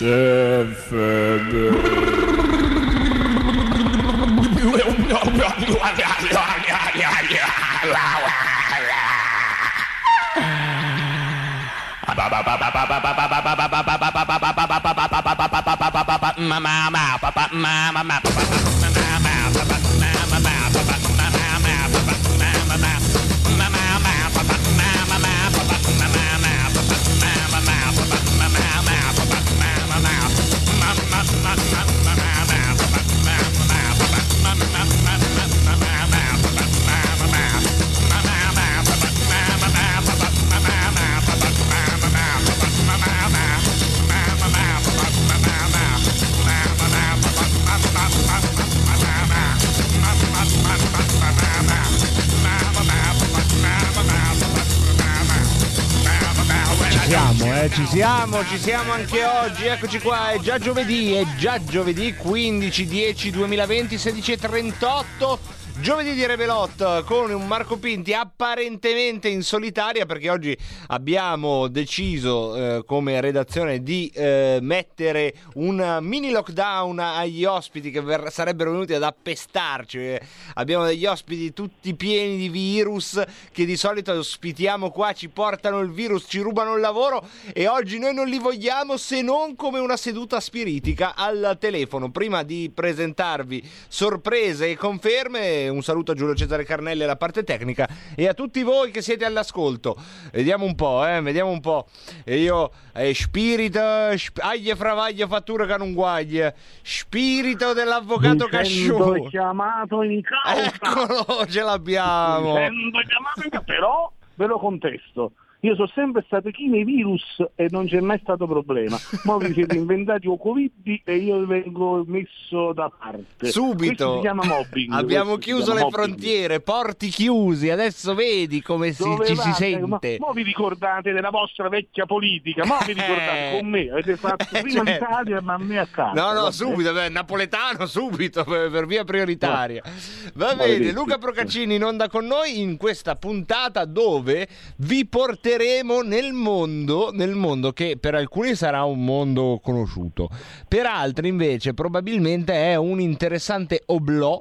Bird. Ci eh, ci siamo, ci siamo anche oggi. Eccoci qua, è già giovedì, è già giovedì 15 10 2020 16 e 38. Giovedì di Rebelot con un Marco Pinti apparentemente in solitaria perché oggi abbiamo deciso eh, come redazione di eh, mettere un mini lockdown agli ospiti che ver- sarebbero venuti ad appestarci. Eh, Abbiamo degli ospiti tutti pieni di virus che di solito ospitiamo qua, ci portano il virus, ci rubano il lavoro e oggi noi non li vogliamo se non come una seduta spiritica al telefono. Prima di presentarvi sorprese e conferme, un saluto a Giulio Cesare Carnelli alla parte tecnica e a tutti voi che siete all'ascolto. Vediamo un po', eh, vediamo un po'. E io, eh, spirito, sp- aglie fravaglie fattura che non spirito dell'avvocato Casciù. chiamato in causa. Eccolo, ce l'abbiamo. Chiamato in causa. Però ve lo contesto. Io sono sempre stato chi nei virus e non c'è mai stato problema. Ma vi siete inventati o Covid e io vengo messo da parte. Subito mobbing. abbiamo chiuso le mobbing. frontiere, porti chiusi. Adesso vedi come si- ci si sente. Ma, mo vi ricordate della vostra vecchia politica? Ma vi ricordate Eh. con me? Avete fatto Eh, prima certo. l'Italia, ma a me a casa. No, no, subito, beh, napoletano subito per, per via prioritaria. Va bene. Luca Procaccini in onda con noi in questa puntata dove vi porteremo nel mondo, nel mondo che per alcuni sarà un mondo conosciuto, per altri invece probabilmente è un interessante oblò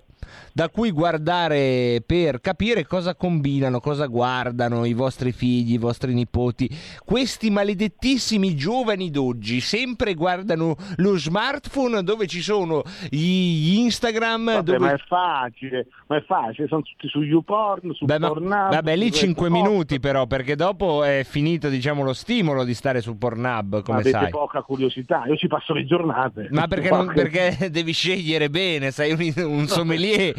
da cui guardare per capire cosa combinano, cosa guardano i vostri figli, i vostri nipoti. Questi maledettissimi giovani d'oggi sempre guardano lo smartphone dove ci sono gli Instagram. Vabbè, dove... ma è facile, ma è facile, sono tutti su YouPorn, su Beh, ma- Pornhub. vabbè, lì su 5 Red Hot. minuti però, perché dopo è finito diciamo lo stimolo di stare su Pornhub, come Avete sai. poca curiosità, io ci passo le giornate. Ma perché, non- perché devi scegliere bene, sei un, un sommelier. 거지.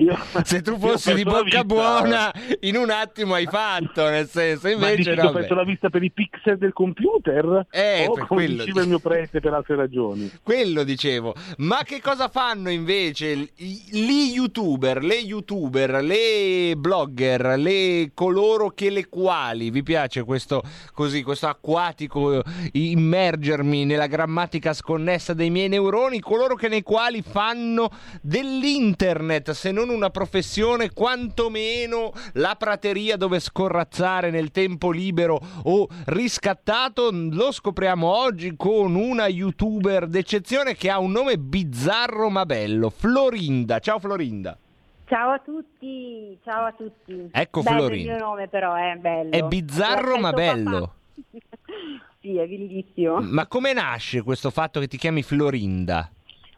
Io- Se tu fossi di bocca buona, in un attimo hai fatto, nel senso, Ma invece no. ho perso la vista per i pixel del computer? Eh, o per come quello diceva il mio prete per altre ragioni? Quello dicevo. Ma che cosa fanno invece gli youtuber, le youtuber, le blogger, le coloro che le quali vi piace questo così, questo acquatico immergermi nella grammatica sconnessa dei miei neuroni, coloro che nei quali fanno dell'internet, se non una professione, quantomeno la prateria dove scorrazzare nel tempo libero o riscattato? Lo scopriamo oggi con una youtuber d'eccezione che ha un nome bizzarro ma bello, Florinda. Ciao Florinda. Ciao a tutti, ciao a tutti. Ecco bello Florinda. il mio nome però, è bello. È bizzarro ma bello. sì, è bellissimo. Ma come nasce questo fatto che ti chiami Florinda?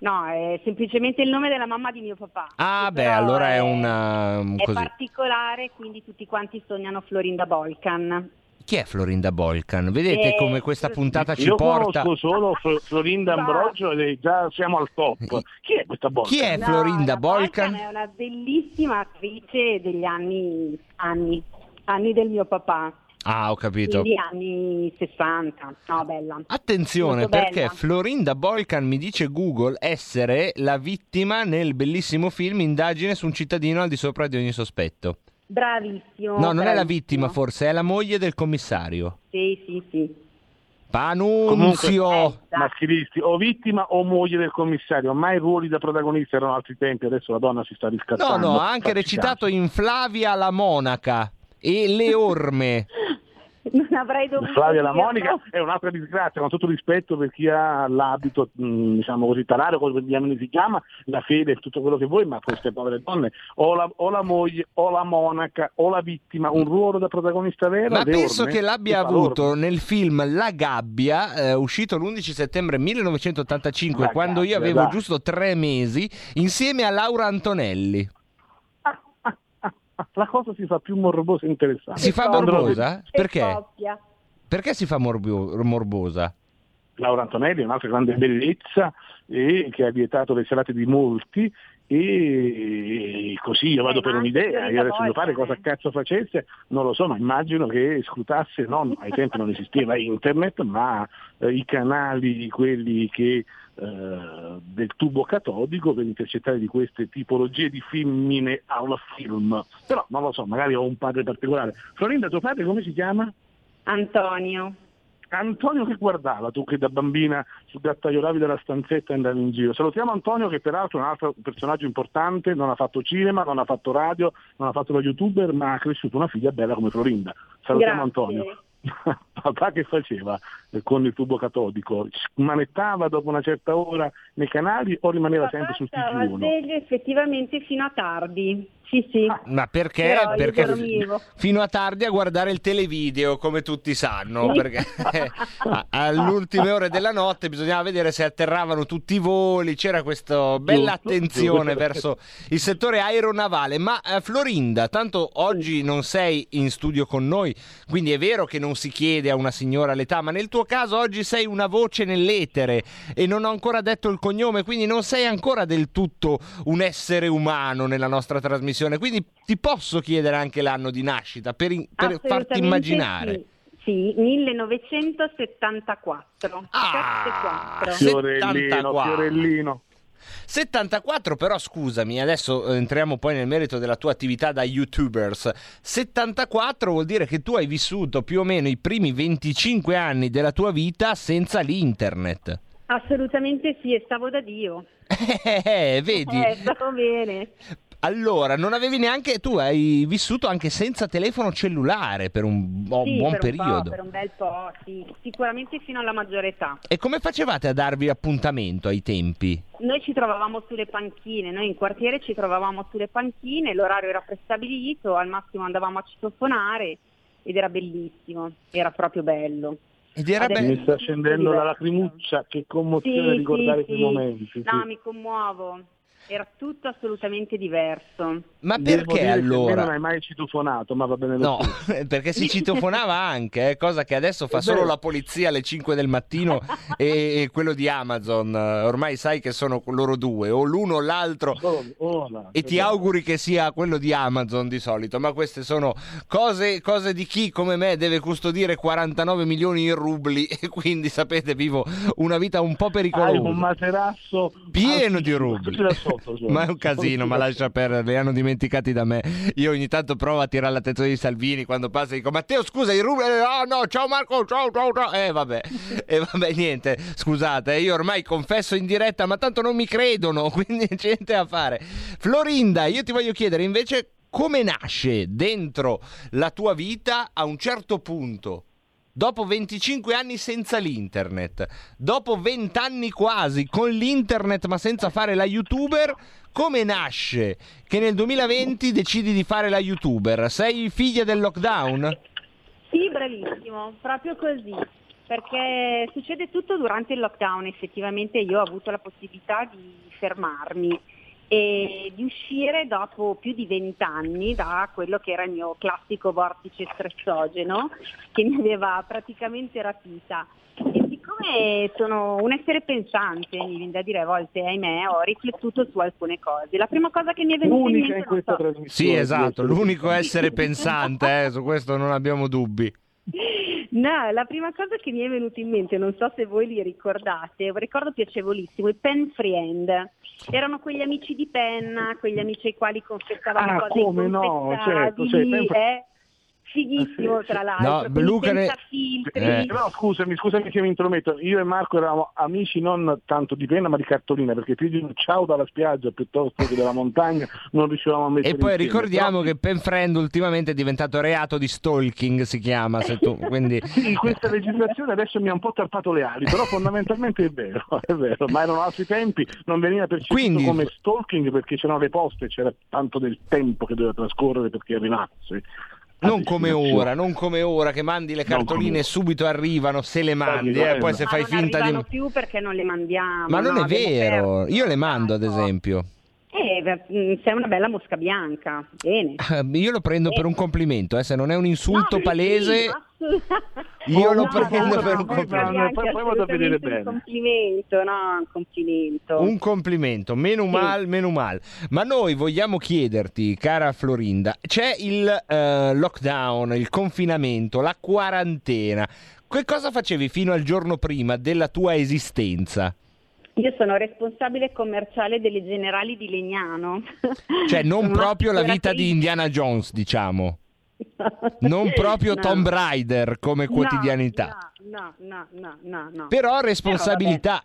No, è semplicemente il nome della mamma di mio papà. Ah, beh, allora è una- È così. particolare, quindi tutti quanti sognano Florinda Bolkan. Chi è Florinda Bolkan? Vedete Eh, come questa puntata ci Io porta. conosco solo Fl- Florinda Ambrogio e già siamo al top. Chi è questa botta? Chi è No, Florinda la Bolkan? è una bellissima attrice degli anni, anni, anni del mio papà, Ah, ho capito. quindi anni 60. No, bella. Attenzione Molto perché bella. Florinda Bolkan mi dice Google essere la vittima nel bellissimo film Indagine su un cittadino al di sopra di ogni sospetto. Bravissimo. No, non è la bravissimo. vittima forse, è la moglie del commissario. Sì, sì, sì. Panunzio! Comunque, eh, Maschilisti, o vittima o moglie del commissario, mai ruoli da protagonista erano altri tempi, adesso la donna si sta No, riscattando. no, ha anche recitato in Flavia la Monaca e Le Orme. Non avrei dovuto Flavia La. Monica è un'altra disgrazia, con tutto rispetto per chi ha l'abito, diciamo così, tarare, come diamine si chiama, la fede e tutto quello che vuoi, ma queste povere donne, o la, o la moglie, o la monaca, o la vittima, un ruolo da protagonista vero. Ma penso orme, che l'abbia avuto l'orme. nel film La Gabbia, eh, uscito l'11 settembre 1985, La quando io Gabbia, avevo dai. giusto tre mesi, insieme a Laura Antonelli. La cosa si fa più morbosa e interessante. Si fa morbosa? Perché? Perché si fa morbio- morbosa? Laura Antonelli è un'altra grande bellezza e che ha vietato le serate di molti e così io vado Eh, per un'idea, io adesso devo Bolkan, fare cosa eh. cazzo facesse, non lo so, ma immagino che scrutasse, non, ai tempi non esisteva internet, ma eh, i canali, quelli che eh, del tubo catodico per intercettare di queste tipologie di femmine al film. Però non lo so, magari ho un padre particolare. Florinda, tuo padre come si chiama? Antonio. Antonio che guardava tu che da bambina sul gattaiolavi della stanzetta e andavi in giro. Salutiamo Antonio che peraltro è un altro personaggio importante, non ha fatto cinema, non ha fatto radio, non ha fatto lo youtuber, ma ha cresciuto una figlia bella come Florinda. Salutiamo Grazie. Antonio. Papà che faceva con il tubo catodico? Manettava dopo una certa ora nei canali o rimaneva Papà sempre sul stava TG1? sveglio effettivamente fino a tardi. Sì, sì. Ah, Ma perché? Però perché fino a tardi a guardare il televideo, come tutti sanno, Sì. perché a- alle ultime ore della notte bisognava vedere se atterravano tutti i voli, c'era questa bella Giusto, attenzione giusto. verso il settore aeronavale. Ma eh, Florinda, tanto oggi non sei in studio con noi, quindi è vero che non si chiede a una signora l'età, ma nel tuo caso oggi sei una voce nell'etere e non ho ancora detto il cognome, quindi non sei ancora del tutto un essere umano nella nostra trasmissione. Quindi ti posso chiedere anche l'anno di nascita per, in- per farti immaginare. Sì, Sì, 1974. Ah, 74. sì. Fiorellino, 74. Fiorellino. 74 però scusami, adesso eh, entriamo poi nel merito della tua attività da youtubers. 74 vuol dire che tu hai vissuto più o meno i primi 25 anni della tua vita senza l'internet. Assolutamente sì, e stavo da Dio. Eh, vedi? Eh, stavo bene. Allora, non avevi neanche tu hai vissuto anche senza telefono cellulare per un bo- sì, buon per un po', periodo. per un bel po', sì. Sicuramente fino alla maggiore età. E come facevate a darvi appuntamento ai tempi? Noi ci trovavamo sulle panchine, noi in quartiere ci trovavamo sulle panchine, l'orario era prestabilito, al massimo andavamo a citofonare ed era bellissimo, era proprio bello. Ed era Adesso- bello. Mi sta scendendo la lacrimuccia, che commozione Sì, ricordare sì, quei sì. momenti. sì. No, mi commuovo. Era tutto assolutamente diverso. Ma Devo perché allora? non hai mai citofonato, ma va bene lo No, stesso. perché si citofonava anche, eh, cosa che adesso fa solo la polizia alle 5 del mattino e, e quello di Amazon. Eh, Ormai sai che sono loro due, o l'uno o l'altro. Oh, oh, là, E ti vero. auguri che sia quello di Amazon di solito, ma queste sono cose, cose di chi come me deve custodire 49 milioni in rubli e quindi sapete vivo una vita un po' Hai un pericolosa. materasso Pieno di rubli. Ma è un casino, ma lascia perdere, li hanno dimenticati da me. Io ogni tanto provo a tirare l'attenzione di Salvini quando passa e dico Matteo scusa, i rubli... Oh no, ciao Marco, ciao, ciao, ciao. Eh vabbè, e vabbè niente, scusate, io ormai confesso in diretta, ma tanto non mi credono, quindi niente da fare. Florinda, io ti voglio chiedere invece come nasce dentro la tua vita a un certo punto Dopo 25 anni senza l'internet, dopo 20 anni quasi con l'internet ma senza fare la youtuber, come nasce che nel 2020 decidi di fare la youtuber? Sei figlia del lockdown? Sì, bravissimo, proprio così. Perché succede tutto durante il lockdown, effettivamente io ho avuto la possibilità di fermarmi e di uscire dopo più di vent'anni da quello che era il mio classico vortice stressogeno che mi aveva praticamente rapita. E siccome sono un essere pensante, mi viene da dire a volte, ahimè, ho riflettuto su alcune cose. La prima cosa che mi è venuta in L'unica mente in questa so, trasmissione. Sì, esatto, l'unico essere pensante, eh, su questo non abbiamo dubbi. No, la prima cosa che mi è venuta in mente, non so se voi li ricordate, un ricordo piacevolissimo, i pen friend. Erano quegli amici di penna, quegli amici ai quali confessavamo Ah, cose come no, certo, sì, inconfessabili, pen fr- eh? Fighissimo, Ah, sì, tra l'altro, No, Luca ne- senza filtri. Eh. Però scusami, scusami che mi intrometto, io e Marco eravamo amici non tanto di penna ma di cartolina, perché più di un ciao dalla spiaggia piuttosto che dalla montagna non riuscivamo a mettere E poi insieme. ricordiamo Però- che Penfriend ultimamente è diventato reato di stalking, si chiama, se tu, quindi... Sì, questa legislazione adesso mi ha un po' tarpato le ali, però fondamentalmente è vero, è vero, ma erano altri tempi, non veniva percepito Quindi- come stalking perché c'erano le poste, c'era tanto del tempo che doveva trascorrere perché arrivasse. Non come ora, non come ora che mandi le Non cartoline e subito arrivano, se le mandi, eh, poi se Ma fai non finta di... arrivano più perché non le mandiamo. Ma non no, è vero, io le mando ad Ecco. esempio. Eh, mm, sei una bella mosca bianca, bene. Eh, Io lo prendo per un complimento, eh, se non è un insulto No, palese... sì, Io lo No, prendo no, per un complimento. Poi- poi vado a vedere bene. Un complimento, no, un complimento. Un complimento, meno Sì. mal, meno mal. Ma noi vogliamo chiederti, cara Florinda, c'è il eh, lockdown, il confinamento, la quarantena. Che cosa facevi fino al giorno prima della tua esistenza? Io sono responsabile commerciale delle Generali di Legnano. Cioè, non proprio la vita di. Indiana Jones, diciamo. Non proprio No. Tomb Raider come quotidianità. No, no, no, no, no. Però responsabilità.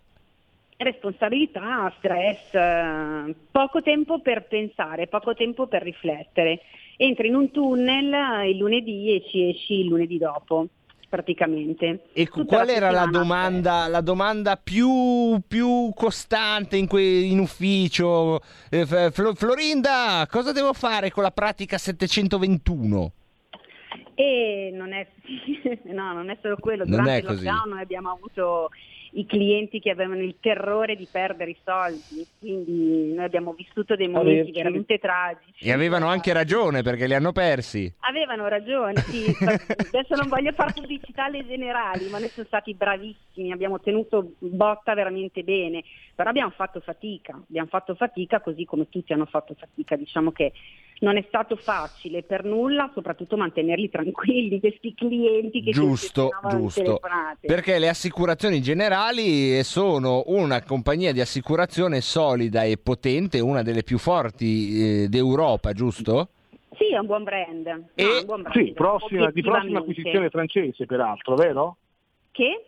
Responsabilità, stress, eh, poco tempo per pensare, poco tempo per riflettere. Entri in un tunnel eh, il lunedì e ci esci il lunedì dopo, praticamente. E qual la era la domanda, la domanda più, più costante in, que- in ufficio? Eh, F- Flo- Florinda, cosa devo fare con la pratica 721? E non è, no, non è solo quello, Non durante il lockdown noi abbiamo avuto i clienti che avevano il terrore di perdere i soldi, quindi noi abbiamo vissuto dei momenti Averci. veramente tragici. E avevano anche ragione perché li hanno persi. Avevano ragione, sì. adesso non voglio fare pubblicità alle generali, ma noi siamo stati bravissimi, abbiamo tenuto botta veramente bene, però abbiamo fatto fatica, abbiamo fatto fatica così come tutti hanno fatto fatica, diciamo che non è stato facile per nulla, soprattutto mantenerli tranquilli, questi clienti che Giusto, giusto. Perché le assicurazioni generali sono una compagnia di assicurazione solida e potente, una delle più forti eh, d'Europa, giusto? Sì, è un buon brand. No, E- è un buon brand, Sì, prossima, di prossima acquisizione francese peraltro, vero? Che?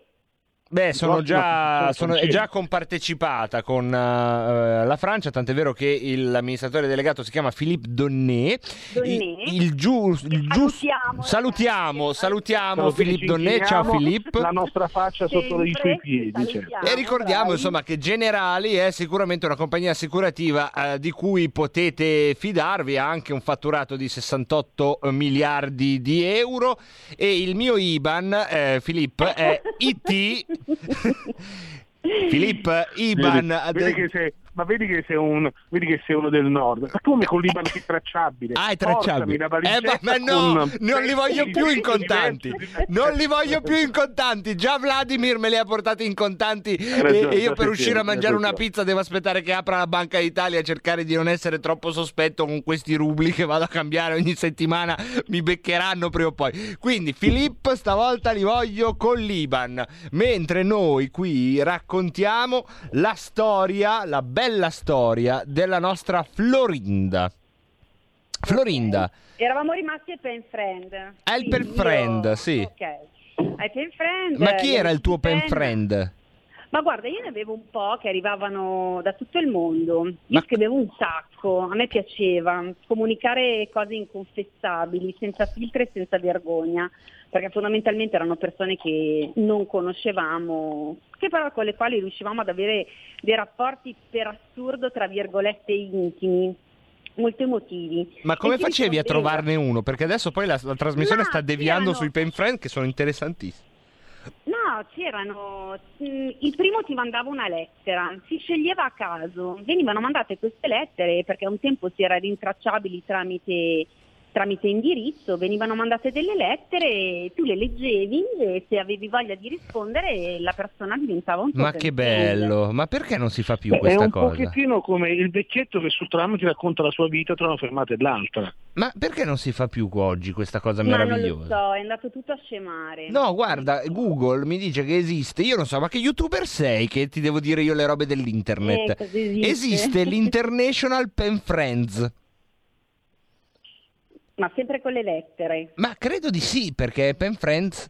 Beh, sono già, sono, è già compartecipata con eh, la Francia, tant'è vero che il- l'amministratore delegato si chiama Philippe Donnet. Donnet. Il, il giu- il gius- Salutiamo, salutiamo, salutiamo Philippe Donnet, ciao Philippe. La nostra faccia sotto i suoi piedi, certo. E ricordiamo insomma che Generali è sicuramente una compagnia assicurativa eh, di cui potete fidarvi, ha anche un fatturato di 68 miliardi di euro e il mio IBAN, eh, Filippo, è IT. Filippo, IBAN. Vedi, vedi che sei, ma vedi che, sei un, vedi che sei uno del nord. Ma come con l'Iban è tracciabile? Ah, è tracciabile. Eh, ma, ma no, con non li voglio più in contanti. Non li voglio più in contanti. Già Vladimir me li ha portati in contanti. Ragione, e, io per uscire a mangiare una pizza devo aspettare che apra la Banca d'Italia e cercare di non essere troppo sospetto con questi rubli che vado a cambiare ogni settimana. Mi beccheranno prima o poi. Quindi, Filippo, stavolta li voglio con l'Iban. Mentre noi qui raccontiamo la storia, la bella bella storia della nostra Florinda. Florinda, Eravamo rimasti ai pen friend. Ah, il pen friend, io- sì. Ok. Ai pen friend. ma chi era il tuo pen amici friend? Ma guarda, io ne avevo un po' che arrivavano da tutto il mondo. Io Ma- scrivevo un sacco, a me piaceva comunicare cose inconfessabili, senza filtri e senza vergogna, perché fondamentalmente erano persone che non conoscevamo, che però con le quali riuscivamo ad avere dei rapporti per assurdo, tra virgolette, intimi, molto emotivi. Ma come facevi a trovarne uno? Perché adesso poi la, la trasmissione Ma sta deviando sui pen friend che sono interessantissimi. No, c'erano. mh, Il primo ti mandava una lettera, si sceglieva a caso, venivano mandate queste lettere perché un tempo si era rintracciabili tramite, tramite indirizzo, venivano mandate delle lettere, tu le leggevi e se avevi voglia di rispondere la persona diventava un tuo Ma che bello! Ma perché non si fa più Beh, è questa un cosa? pochettino come il vecchietto che sul tram ti racconta la sua vita tra una fermata e l'altra. Ma perché non si fa più oggi questa cosa Ma non lo meravigliosa? so, è andato tutto a scemare. No, guarda, Google mi dice che esiste. Io non so, ma che youtuber sei che ti devo dire io le robe dell'internet? Eh, cosa esiste? Esiste l'International Pen Friends. Ma sempre con le lettere. Ma credo di sì, perché Pen Friends.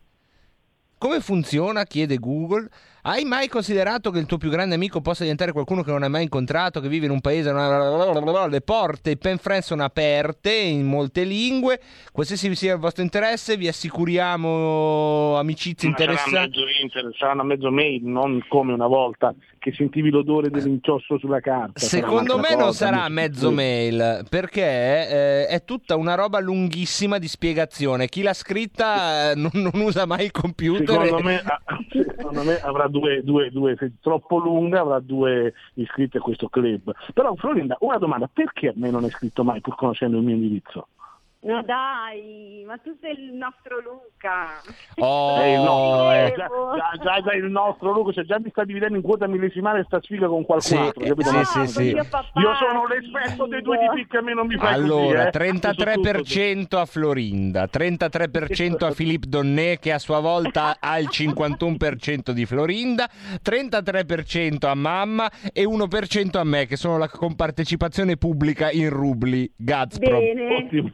Come funziona? chiede Google. Hai mai considerato che il tuo più grande amico possa diventare qualcuno che non hai mai incontrato, che vive in un paese... Le porte, i Pen Friends sono aperte in molte lingue. Qualsiasi sia il vostro interesse, vi assicuriamo amicizie sarà interessanti. mezzo internet, sarà una mezzo mail, non come una volta che sentivi l'odore dell'inchiostro sulla carta. Secondo me non cosa, sarà mezzo mail perché eh, è tutta una roba lunghissima di spiegazione. Chi l'ha scritta eh, non, non usa mai il computer. Secondo e- me, ah, secondo me avrà due, due, due, se troppo lunga avrà due iscritti a questo club. Però Florinda, una domanda, perché a me non è scritto mai pur conoscendo il mio indirizzo? No dai, ma tu sei il nostro Luca. Oh, È il nostro, eh, già, già, già, già il nostro Luca, cioè già mi sta dividendo in quota millesimale sta sfiga con qualcun Sì, altro, eh, capito? sì, Ma- sì, sì. oddio, papà, Io sono l'esperto dei due tipi che a me non mi fai Allora, così, eh. 33% a Florinda, 33% a Philippe Donnet che a sua volta ha il 51% di Florinda, 33% a mamma e 1% a me che sono la compartecipazione pubblica in rubli Gazprom. Bene. Ottimo.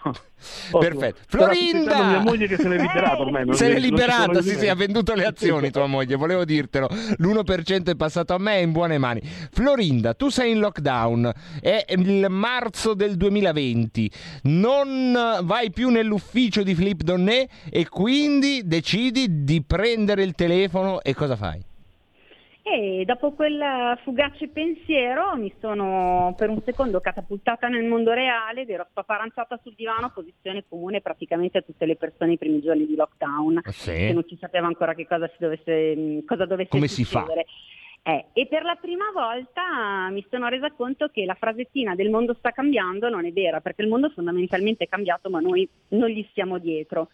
Perfetto. Florinda! mia moglie che se n'è liberata ormai. Se sono liberata, sì, sì, ha venduto le azioni tua moglie, volevo dirtelo. L'1% è passato a me, è in buone mani. Florinda, tu sei in lockdown, è il marzo del 2020, non vai più nell'ufficio di Philippe Donnet e quindi decidi di prendere il telefono e cosa fai? E dopo quel fugace pensiero mi sono per un secondo catapultata nel mondo reale ed ero spaparanzata sul divano, posizione comune praticamente a tutte le persone i primi giorni di lockdown, che Sì. non si sapeva ancora che cosa, si dovesse, cosa dovesse Come si fa? succedere. Eh, e per la prima volta mi sono resa conto che la frasettina del mondo sta cambiando non è vera, perché il mondo fondamentalmente è cambiato, ma noi non gli stiamo dietro.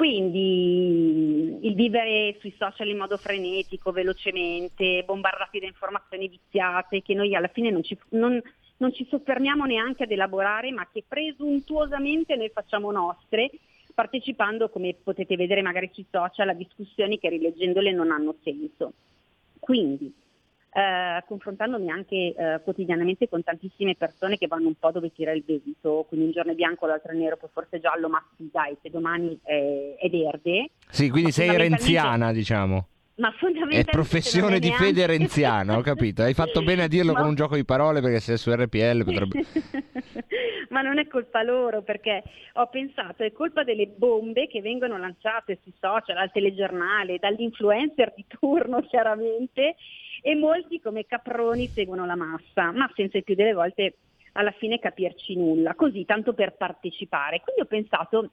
Quindi il vivere sui social in modo frenetico, velocemente, bombardati da informazioni viziate, che noi alla fine non ci, non- non ci soffermiamo neanche ad elaborare, ma che presuntuosamente noi facciamo nostre, partecipando, come potete vedere magari sui social, a discussioni che rileggendole non hanno senso. Quindi, eh, confrontandomi anche eh, quotidianamente con tantissime persone che vanno un po' dove tira il vento, quindi un giorno è bianco, l'altro è nero, poi forse è giallo, ma sì, dai, se domani è, è verde. Sì, quindi sei renziana, diciamo. Ma È fondamentalmente professione è di neanche- fede renziana, ho capito. Hai fatto bene a dirlo Ma- con un gioco di parole perché se è su RPL potrebbe... Ma non è colpa loro perché ho pensato è colpa delle bombe che vengono lanciate sui social, al telegiornale, dall'influencer di turno chiaramente e molti come caproni seguono la massa, ma senza il più delle volte alla fine capirci nulla, così tanto per partecipare. Quindi ho pensato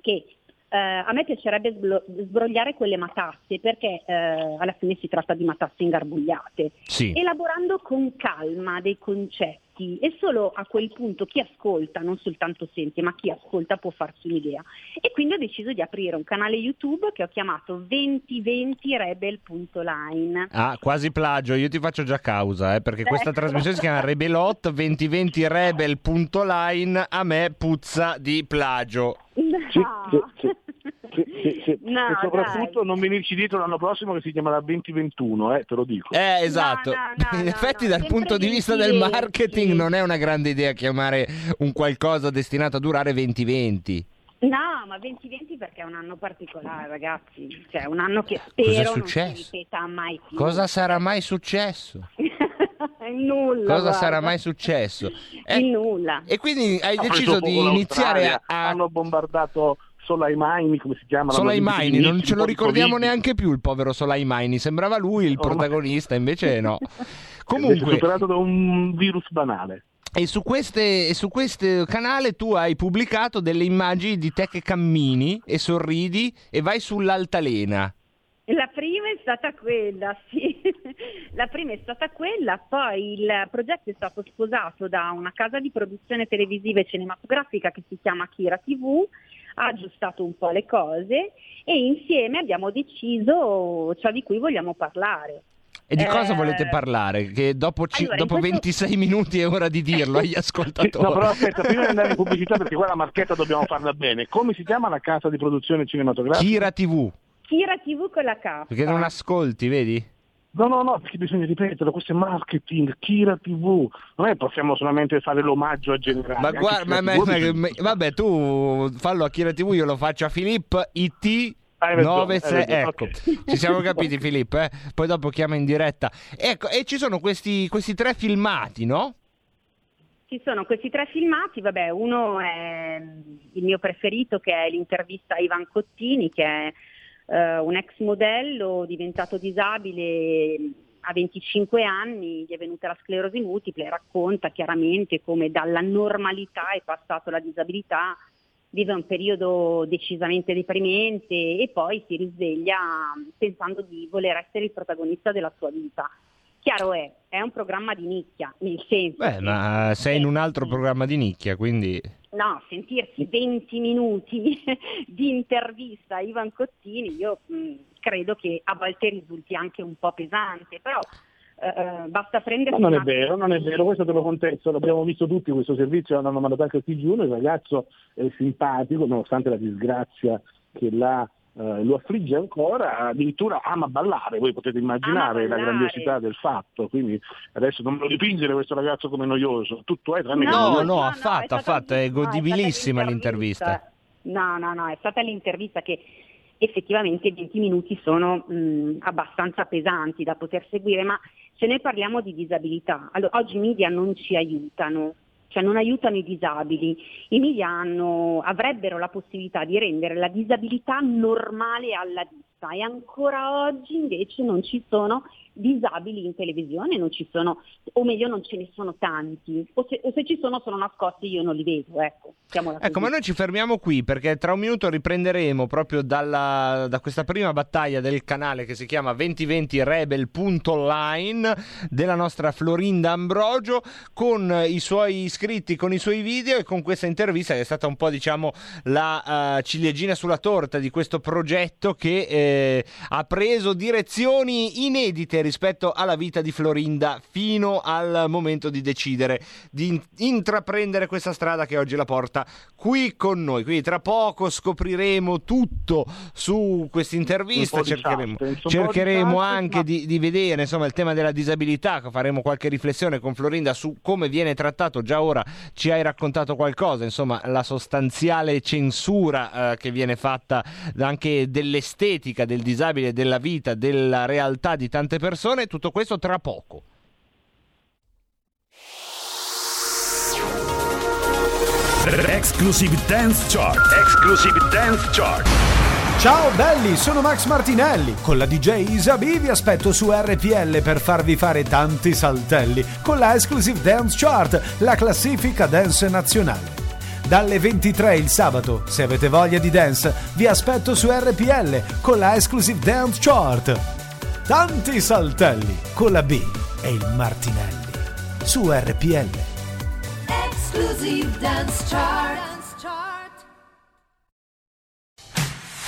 che eh, a me piacerebbe sblo- sbrogliare quelle matasse perché eh, alla fine si tratta di matasse ingarbugliate Sì. elaborando con calma dei concetti e solo a quel punto chi ascolta, non soltanto sente, ma chi ascolta può farsi un'idea. E quindi ho deciso di aprire un canale YouTube che ho chiamato 2020rebel.line. Ah, quasi plagio, io ti faccio già causa, eh, perché questa Ecco. trasmissione si chiama Rebelot 2020rebel.line, a me puzza di plagio. Sì, sì, sì. Se, se- se- No, e soprattutto dai. non venirci dietro l'anno prossimo che si chiamerà 2021, eh, te lo dico. Eh, esatto. no, no, In no, effetti, no, dal sempre punto di vista del 2020. marketing, non è una grande idea chiamare un qualcosa destinato a durare 2020. No, ma 2020 perché è un anno particolare, ragazzi. Cioè, un anno che spero non si successo? ripeta mai più. Cosa sarà mai successo? Nulla. Cosa guarda. sarà mai successo? Eh, Nulla. e quindi hai Ha deciso di iniziare a... Hanno bombardato Soleimani, come si chiama? Soleimani, non ce lo ricordiamo neanche più il povero Soleimani, sembrava lui il Ormai- protagonista, invece no. Comunque, superato da un virus banale. e su, queste, e su questo canale tu hai pubblicato delle immagini di te che cammini e sorridi e vai sull'altalena. La prima è stata quella, sì. La prima è stata quella, poi il progetto è stato sposato da una casa di produzione televisiva e cinematografica che si chiama Kira TV, ha aggiustato un po' le cose e insieme abbiamo deciso ciò di cui vogliamo parlare. E di cosa Eh, volete parlare? Che dopo, ci- allora, dopo questo- 26 minuti è ora di dirlo agli ascoltatori. no, però aspetta, prima di andare in pubblicità, perché qua la marchetta dobbiamo farla bene. Come si chiama la casa di produzione cinematografica? Kira TV, Kira TV con la K. perché non ascolti, vedi? No, no, no, perché bisogna ripeterlo, questo è marketing, Kira TV. Non è che possiamo solamente fare l'omaggio a generale. Ma guarda, ma- TV ma- ma- vabbè, tu fallo a Kira TV, io lo faccio a Filippo IT. Hai ragione, 9 hai ragione, ecco, ok. ci siamo capiti Filippo, eh? poi dopo chiama in diretta. Ecco, e ci sono questi, questi tre filmati, no? Ci sono questi tre filmati, vabbè, uno è il mio preferito che è l'intervista a Ivan Cottini, che è eh, un ex modello diventato disabile a 25 anni, gli è venuta la sclerosi multiple, racconta chiaramente come dalla normalità è passato alla disabilità, vive un periodo decisamente deprimente e poi si risveglia pensando di voler essere il protagonista della sua vita. Chiaro è, è un programma di nicchia, nel senso... Beh, ma sei in un altro programma di nicchia, quindi... No, sentirsi 20 minuti di intervista a Ivan Cottini, io mh, credo che a volte risulti anche un po' pesante, però eh, basta prendere... Ma non è vero, non è vero, questo te lo contesto, l'abbiamo visto tutti questo servizio, l'hanno mandato anche a TG1, il ragazzo è simpatico, nonostante la disgrazia che l'ha, eh, lo affligge ancora, addirittura ama ballare, voi potete immaginare la grandiosità del fatto, quindi adesso non me lo dipingere questo ragazzo come noioso, tutto è tranne che No, noioso. no, ha fatto, è ha fatto, è stata- no, godibilissima stata l'intervista. No, no, no, è stata l'intervista che effettivamente i 20 minuti sono mh, abbastanza pesanti da poter seguire, ma se noi parliamo di disabilità, allora, oggi i media non ci aiutano, cioè non aiutano i disabili. I media avrebbero la possibilità di rendere la disabilità normale alla vista e ancora oggi invece non ci sono disabili in televisione, non ci sono, o meglio non ce ne sono tanti, o se, o se ci sono sono nascosti io non li vedo, ecco. Ecco, ma noi ci fermiamo qui perché tra un minuto riprenderemo proprio dalla- da questa prima battaglia del canale che si chiama 2020 Rebel.online della nostra Florinda Ambrogio con i suoi iscritti, con i suoi video e con questa intervista che è stata un po' diciamo la eh, ciliegina sulla torta di questo progetto che eh, ha preso direzioni inedite rispetto alla vita di Florinda fino al momento di decidere di in- intraprendere questa strada che oggi la porta qui con noi. Quindi tra poco scopriremo tutto su questa intervista, cercheremo, di cercheremo anche ma- di, di vedere insomma, il tema della disabilità, faremo qualche riflessione con Florinda su come viene trattato, già ora ci hai raccontato qualcosa, insomma la sostanziale censura eh, che viene fatta anche dell'estetica del disabile, della vita, della realtà di tante persone, tutto questo tra poco. Exclusive Dance Chart. Exclusive Dance Chart. Ciao belli, sono Max Martinelli. Con la DJ Isabi vi aspetto su RPL per farvi fare tanti saltelli con la Exclusive Dance Chart, la classifica dance nazionale. Dalle 23 il sabato, se avete voglia di dance, vi aspetto su RPL con la Exclusive Dance Chart. Tanti saltelli con la B e il Martinelli su RPL. Exclusive Dance Chart.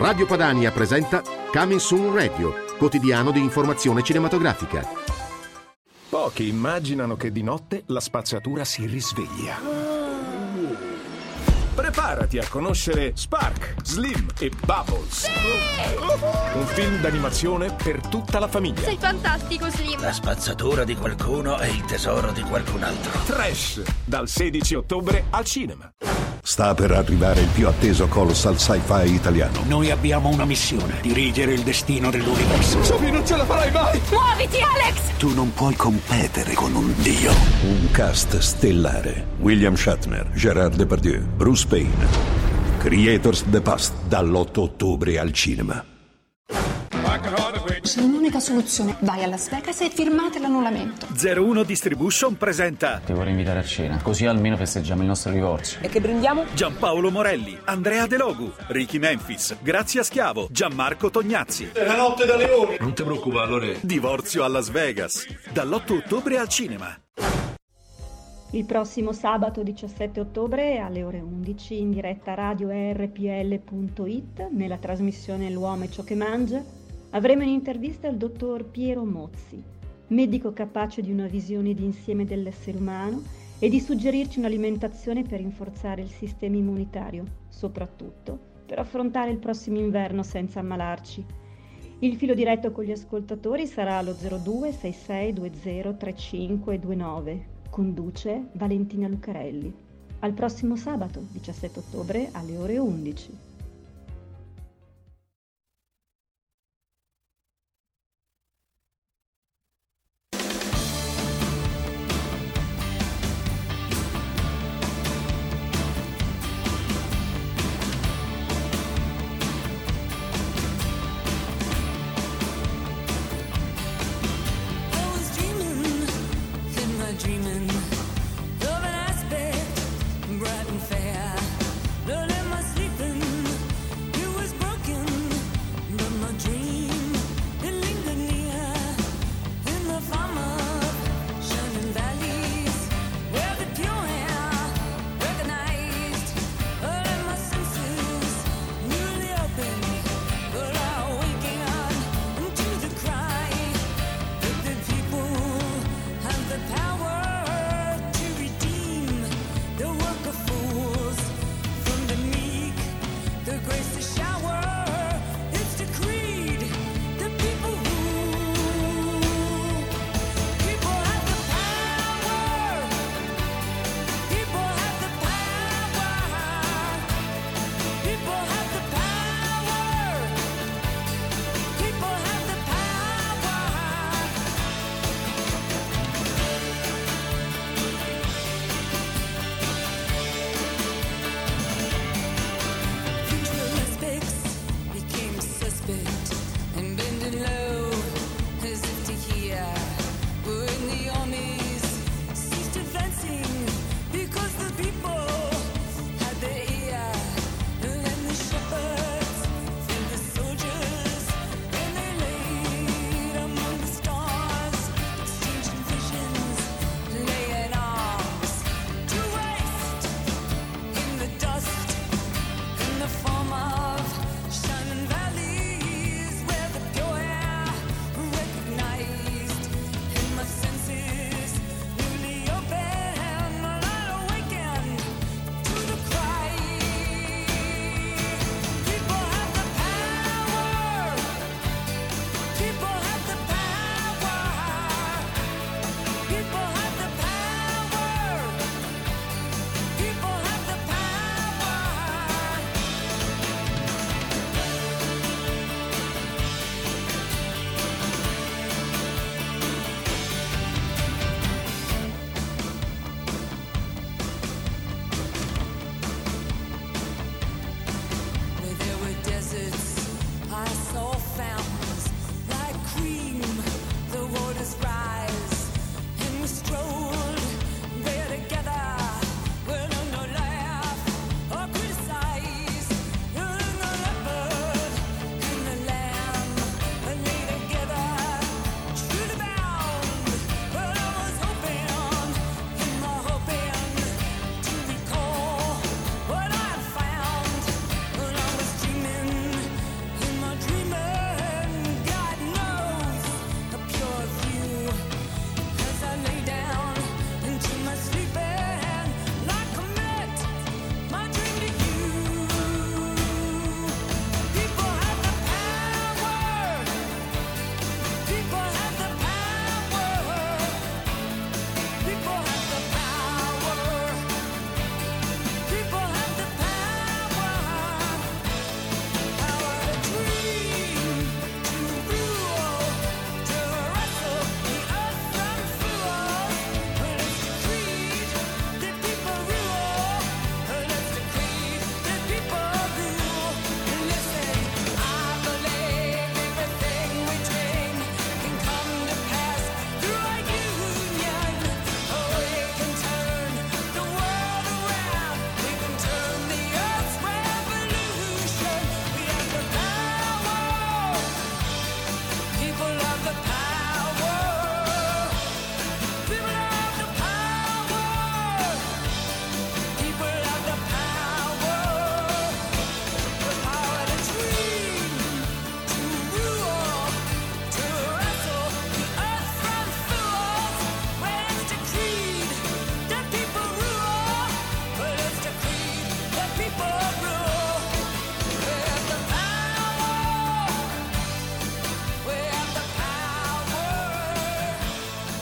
Radio Padania presenta Coming Soon Radio, quotidiano di informazione cinematografica. Pochi immaginano che di notte la spazzatura si risveglia. Preparati a conoscere Spark, Slim e Bubbles. Un film d'animazione per tutta la famiglia. Sei fantastico, Slim. La spazzatura di qualcuno è il tesoro di qualcun altro. Trash, dal 16 ottobre al cinema. Sta per arrivare il più atteso colossal sci-fi italiano. Noi abbiamo una missione, dirigere il destino dell'universo. Sophie, non ce la farai mai! Muoviti, Alex! Tu non puoi competere con un dio. Un cast stellare. William Shatner, Gerard Depardieu, Bruce Payne. Creators the Past, dall'8 ottobre al cinema. C'è un'unica soluzione. Vai a Las Vegas e firmate l'annullamento. 01 Distribution presenta Ti vorrei invitare a cena, così almeno festeggiamo il nostro divorzio. E che brindiamo? Giampaolo Morelli, Andrea De Logu, Ricky Memphis, Grazia Schiavo, Gianmarco Tognazzi. È la notte da leoni! Non ti preoccupare, Lore. Divorzio a Las Vegas, dall'8 ottobre al cinema. Il prossimo sabato 17 ottobre alle ore 11 in diretta radio rpl.it nella trasmissione L'uomo e ciò che mangia avremo in intervista il dottor Piero Mozzi, medico capace di una visione d'insieme dell'essere umano e di suggerirci un'alimentazione per rinforzare il sistema immunitario, soprattutto per affrontare il prossimo inverno senza ammalarci. Il filo diretto con gli ascoltatori sarà lo 02 6620 3529. Conduce Valentina Lucarelli. Al prossimo sabato, 17 ottobre, alle ore 11.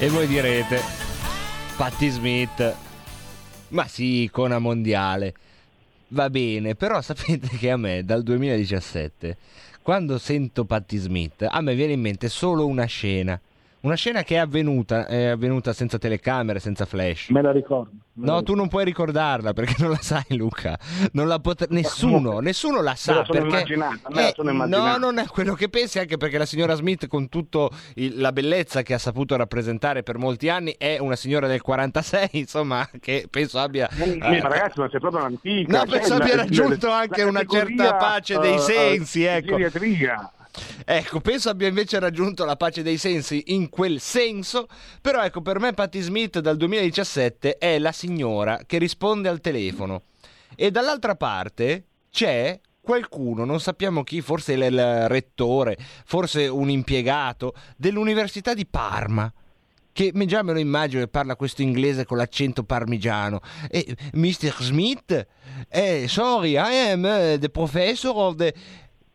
Voi direte, Patti Smith, ma sì, icona mondiale. Va bene, però sapete che a me dal 2017, quando sento Patti Smith, a me viene in mente solo una scena. Una scena che è avvenuta, è avvenuta senza telecamere, senza flash. Me la ricordo. me la No, tu non puoi ricordarla perché non la sai, Luca. Non la pot- nessuno, nessuno la Me sa. la sono perché immaginata, me la Eh, sono no, immaginata. non è quello che pensi, anche perché la signora Smith, con tutta la bellezza che ha saputo rappresentare per molti anni, è una signora del 46, insomma, che penso abbia. Eh, ma ragazzi, ma sei proprio un'antica. No, cioè, penso la- abbia la- raggiunto la anche una certa pace dei eh, sensi, eh, ecco. geriatria. Ecco, penso abbia invece raggiunto la pace dei sensi in quel senso, però ecco, per me Patti Smith dal 2017 è la signora che risponde al telefono e dall'altra parte c'è qualcuno, non sappiamo chi, forse il- rettore, forse un impiegato dell'Università di Parma che già me lo immagino che parla questo inglese con l'accento parmigiano. E Mr. Smith, eh, sorry, I am eh, the professor of the...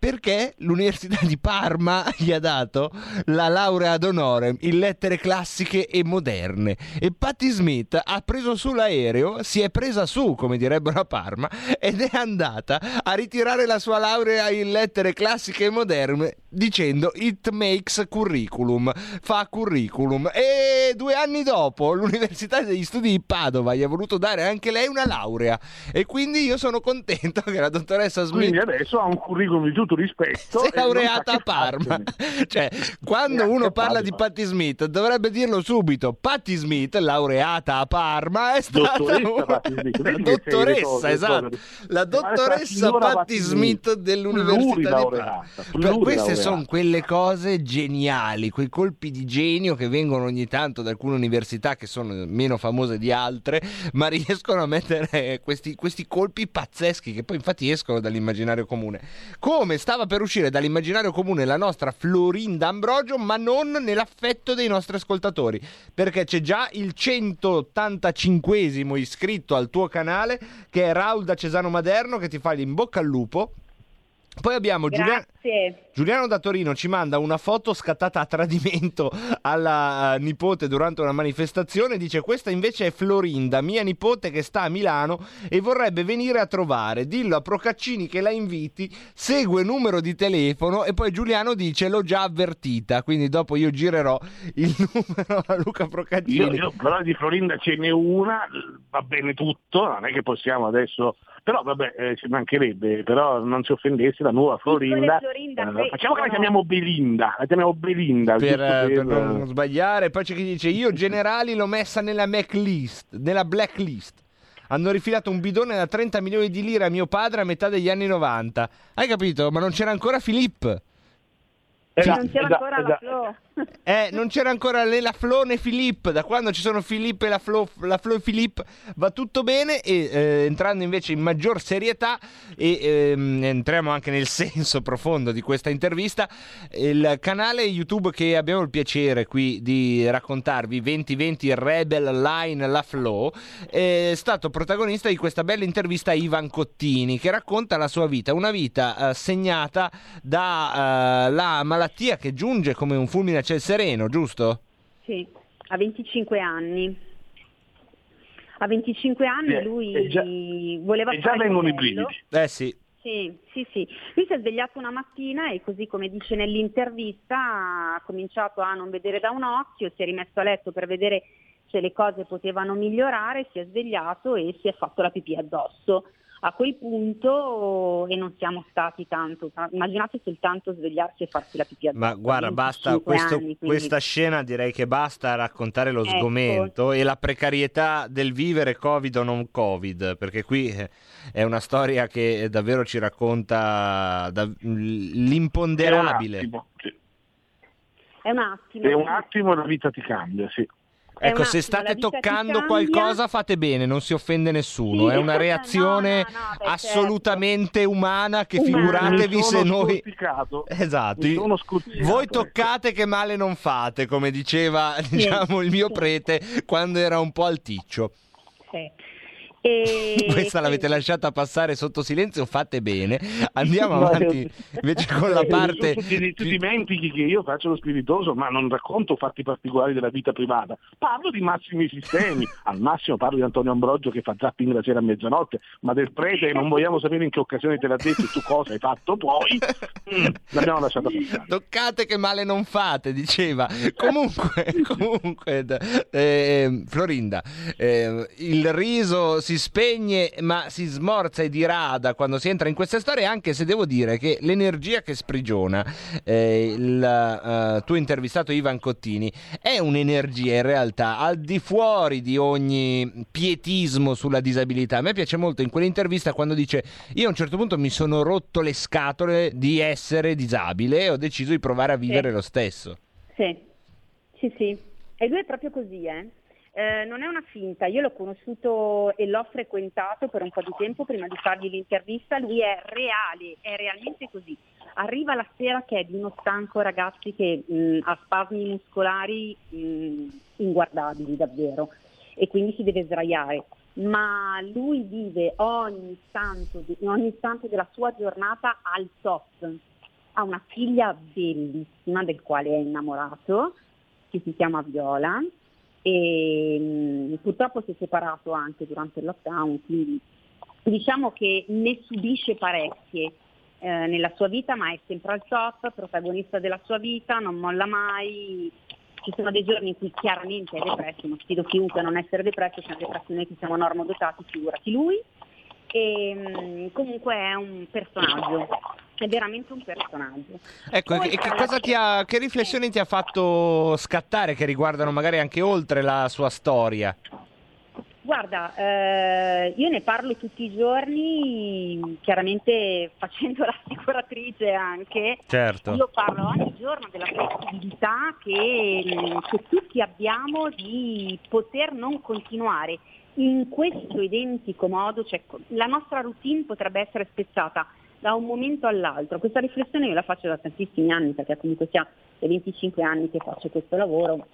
Perché l'Università di Parma gli ha dato la laurea ad honorem in lettere classiche e moderne. E Patti Smith ha preso su l'aereo, si è presa su, come direbbero a Parma, ed è andata a ritirare la sua laurea in lettere classiche e moderne dicendo it makes curriculum, fa curriculum. E due anni dopo l'Università degli Studi di Padova gli ha voluto dare anche lei una laurea. E quindi io sono contento che la dottoressa Smith Quindi adesso ha un curriculum di tutto rispetto. è e non laureata a Parma. Cioè, quando uno parla Padova. di Patti Smith, dovrebbe dirlo subito. Patti Smith, laureata a Parma, è stata Dottoressa una- Smith, la sei dottoressa, esatto. La dottoressa Patti Smith Smith, dell'Università di Parma. Per- plurilaureata. Queste sono quelle cose geniali, quei colpi di genio che vengono ogni tanto da alcune università che sono meno famose di altre, ma riescono a mettere questi, questi colpi pazzeschi che poi infatti escono dall'immaginario comune. Come stava per uscire dall'immaginario comune la nostra Florinda Ambrogio, ma non nell'affetto dei nostri ascoltatori, perché c'è già il 185esimo iscritto al tuo canale, che è Raul da Cesano Maderno, che ti fa l'in bocca al lupo. Poi abbiamo Giuliano. Grazie. Giuliano da Torino ci manda una foto scattata a tradimento alla eh, nipote durante una manifestazione. Dice: Questa invece è Florinda, mia nipote che sta a Milano e vorrebbe venire a trovare. Dillo a Procaccini che la inviti. Segue numero di telefono e poi Giuliano dice: L'ho già avvertita. Quindi dopo io girerò il numero a Luca Io, Procaccini. io però di Florinda ce n'è una, va bene tutto, non è che possiamo adesso... Però vabbè, eh, ci mancherebbe, però non si offendesse la nuova Florinda, Florinda, eh, la poi facciamo che la chiamiamo Belinda, la chiamiamo Belinda. per, eh, per- per non sbagliare. Poi c'è chi dice: Io generali l'ho messa nella blacklist. Nella blacklist. Hanno rifilato un bidone da 30 milioni di lire a mio padre a metà degli anni 90. Hai capito? Ma non c'era ancora Filippo. Esatto, non c'era esatto, ancora la esatto. Flo. Eh, non c'era ancora né la Flo né Filippo. Da quando ci sono Filippo e la Flo, la Flo e Filippo va tutto bene. E eh, entrando invece in maggior serietà, e ehm, entriamo anche nel senso profondo di questa intervista. Il canale YouTube che abbiamo il piacere qui di raccontarvi, 2020 Rebel Line La Flo, è stato protagonista di questa bella intervista a Ivan Cottini che racconta la sua vita, una vita eh, segnata dalla malattia che giunge come un fulmine a ciel sereno, giusto? Sì, a 25 anni. A 25 anni Eh, lui già- voleva E già fare il vengono i brividi. Eh sì. Sì, sì, sì. Lui si è svegliato una mattina e così come dice nell'intervista ha cominciato a non vedere da un occhio, si è rimesso a letto per vedere se le cose potevano migliorare, si è svegliato e si è fatto la pipì addosso. A quel punto e non siamo stati tanto, immaginate soltanto svegliarsi e farsi la pipì addosso. Ma guarda, basta 25 questo- anni, quindi- questa scena direi che basta raccontare lo Ecco. sgomento e la precarietà del vivere Covid o non Covid, perché qui eh, è una storia che davvero ci racconta da- l'imponderabile. È un attimo. È un attimo. È un attimo la vita ti cambia, sì. È Ecco, se state toccando qualcosa fate bene, non si offende nessuno, Sì, è una no, reazione no, no, beh, assolutamente umana che Umana. figuratevi se noi... Esatto, voi ecco. toccate che male non fate, come diceva diciamo, il mio prete quando era un po' alticcio. Sì. E Questa l'avete lasciata passare sotto silenzio, fate bene. Andiamo avanti invece con la parte... tu, tu dimentichi che io faccio lo spiritoso, ma non racconto fatti particolari della vita privata. Parlo di massimi sistemi. Al massimo parlo di Antonio Ambrogio che fa zapping la sera a mezzanotte, ma del prete non vogliamo sapere in che occasione te l'ha detto e tu cosa hai fatto poi. mm, l'abbiamo lasciata passare. Toccate che male non fate, diceva. Comunque, comunque eh, Florinda, eh, il riso si spegne ma si smorza e dirada quando si entra in queste storie, anche se devo dire che l'energia che sprigiona eh, il eh, tuo intervistato Ivan Cottini è un'energia in realtà al di fuori di ogni pietismo sulla disabilità. A me piace molto in quell'intervista quando dice io a un certo punto mi sono rotto le scatole di essere disabile e ho deciso di provare a vivere lo stesso. Sì, sì, sì. E lui è proprio così, eh. Eh, non è una finta, io l'ho conosciuto e l'ho frequentato per un po' di tempo prima di fargli l'intervista, lui è reale, è realmente così. Arriva la sera che è di uno stanco ragazzi che mh, ha spasmi muscolari mh, inguardabili davvero e quindi si deve sdraiare, ma lui vive ogni istante, ogni istante della sua giornata al top. Ha una figlia bellissima del quale è innamorato, che si chiama Viola, e mh, purtroppo si è separato anche durante il lockdown, quindi diciamo che ne subisce parecchie eh, nella sua vita, ma è sempre al top, protagonista della sua vita, non molla mai. Ci sono dei giorni in cui chiaramente è depresso, non sfido chiunque a non essere depresso, siamo depressi noi che siamo normodotati, figurati lui. E mh, comunque è un personaggio, è veramente un personaggio. Ecco, e che, cosa ti ha, che riflessioni ti ha fatto scattare che riguardano magari anche oltre la sua storia? Guarda, eh, io ne parlo tutti i giorni, chiaramente facendo l'assicuratrice anche. Certo. Io parlo ogni giorno della possibilità che, mh, che tutti abbiamo di poter non continuare in questo identico modo, cioè la nostra routine potrebbe essere spezzata da un momento all'altro. Questa riflessione io la faccio da tantissimi anni, perché comunque sia da 25 anni che faccio questo lavoro.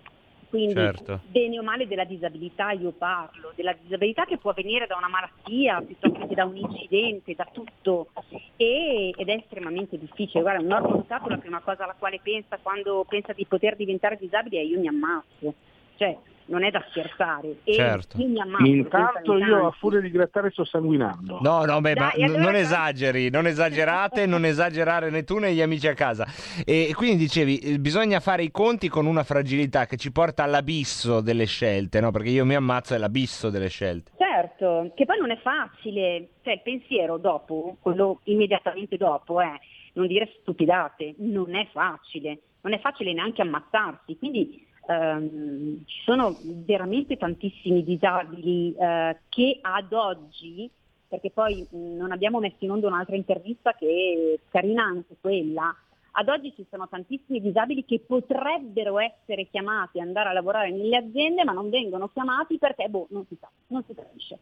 Quindi Certo. bene o male della disabilità io parlo, della disabilità che può venire da una malattia piuttosto che da un incidente, da tutto e- ed è estremamente difficile. Guarda, un normodotato la prima cosa alla quale pensa quando pensa di poter diventare disabile è io mi ammazzo, cioè non è da scherzare e Certo. Intanto io a furia di grattare sto sanguinando. No, no, beh, ma Dai, n- allora non esageri, non esagerate, non esagerare né tu né gli amici a casa. E quindi dicevi, eh, bisogna fare i conti con una fragilità che ci porta all'abisso delle scelte, no? Perché io mi ammazzo è l'abisso delle scelte. Certo, che poi non è facile, cioè il pensiero dopo, quello immediatamente dopo è non dire stupidate, non è facile, non è facile neanche ammazzarsi, quindi ehm, ci sono veramente tantissimi disabili eh, che ad oggi, perché poi non abbiamo messo in onda un'altra intervista che è carina anche quella, ad oggi ci sono tantissimi disabili che potrebbero essere chiamati ad andare a lavorare nelle aziende ma non vengono chiamati perché boh, non si sa, non si capisce.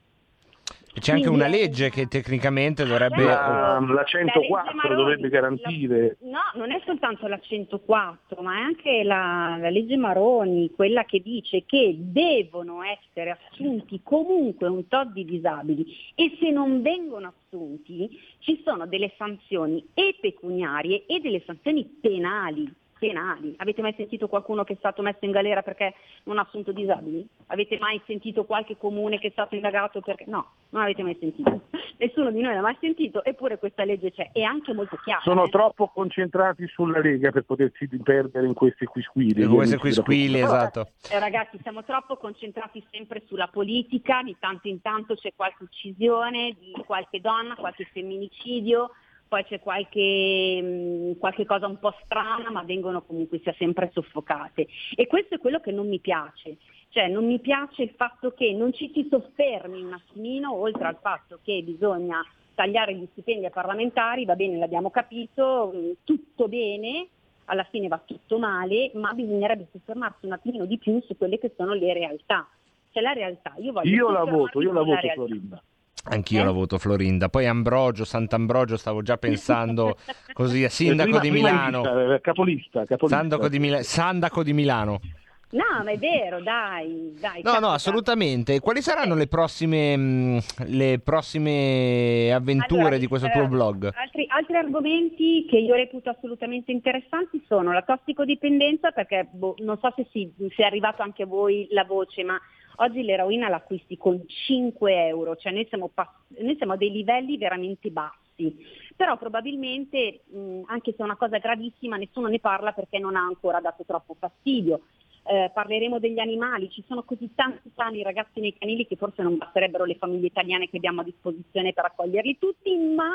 C'è anche una legge che tecnicamente dovrebbe... La, la 104 Maroni, dovrebbe garantire. No, non è soltanto la 104, ma è anche la, la legge Maroni, quella che dice che devono essere assunti comunque un tot di disabili e se non vengono assunti ci sono delle sanzioni e pecuniarie e delle sanzioni penali. Penali. Avete mai sentito qualcuno che è stato messo in galera perché non ha assunto disabili? Avete mai sentito qualche comune che è stato indagato perché no, non avete mai sentito. Nessuno di noi l'ha mai sentito, eppure questa legge c'è, è anche molto chiara. Sono eh. troppo concentrati sulla Lega per potersi perdere in questi quisquili. In questi quisquili, esatto. Eh, ragazzi, siamo troppo concentrati sempre sulla politica, di tanto in tanto c'è qualche uccisione di qualche donna, qualche femminicidio, poi c'è qualche, mh, qualche cosa un po' strana, ma vengono comunque sia sempre soffocate. E questo è quello che non mi piace. Cioè non mi piace il fatto che non ci si soffermi un attimino, oltre al fatto che bisogna tagliare gli stipendi ai parlamentari, va bene, l'abbiamo capito, mh, tutto bene, alla fine va tutto male, ma bisognerebbe soffermarsi un attimino di più su quelle che sono le realtà. C'è la realtà, io voglio Io la voto, io la voto. Florinda. Anch'io la voto Florinda. Poi Ambrogio, Sant'Ambrogio, stavo già pensando così a sindaco Eh, prima- di Milano. lista, eh, capolista, capolista. Sandaco di, Mila- Sandaco di Milano. No, ma è vero, dai, dai. No, no, capita. assolutamente. Quali saranno le prossime, mh, le prossime avventure Allora, di questo eh, tuo blog? Altri, altri argomenti che io reputo assolutamente interessanti sono la tossicodipendenza, perché boh, non so se, si, se è arrivato anche a voi la voce, ma oggi l'eroina l'acquisti con 5 euro, cioè noi siamo, pass- noi siamo a dei livelli veramente bassi. Però probabilmente, mh, anche se è una cosa gravissima, nessuno ne parla perché non ha ancora dato troppo fastidio. Eh, parleremo degli animali, ci sono così tanti sani ragazzi nei canili che forse non basterebbero le famiglie italiane che abbiamo a disposizione per accoglierli tutti, ma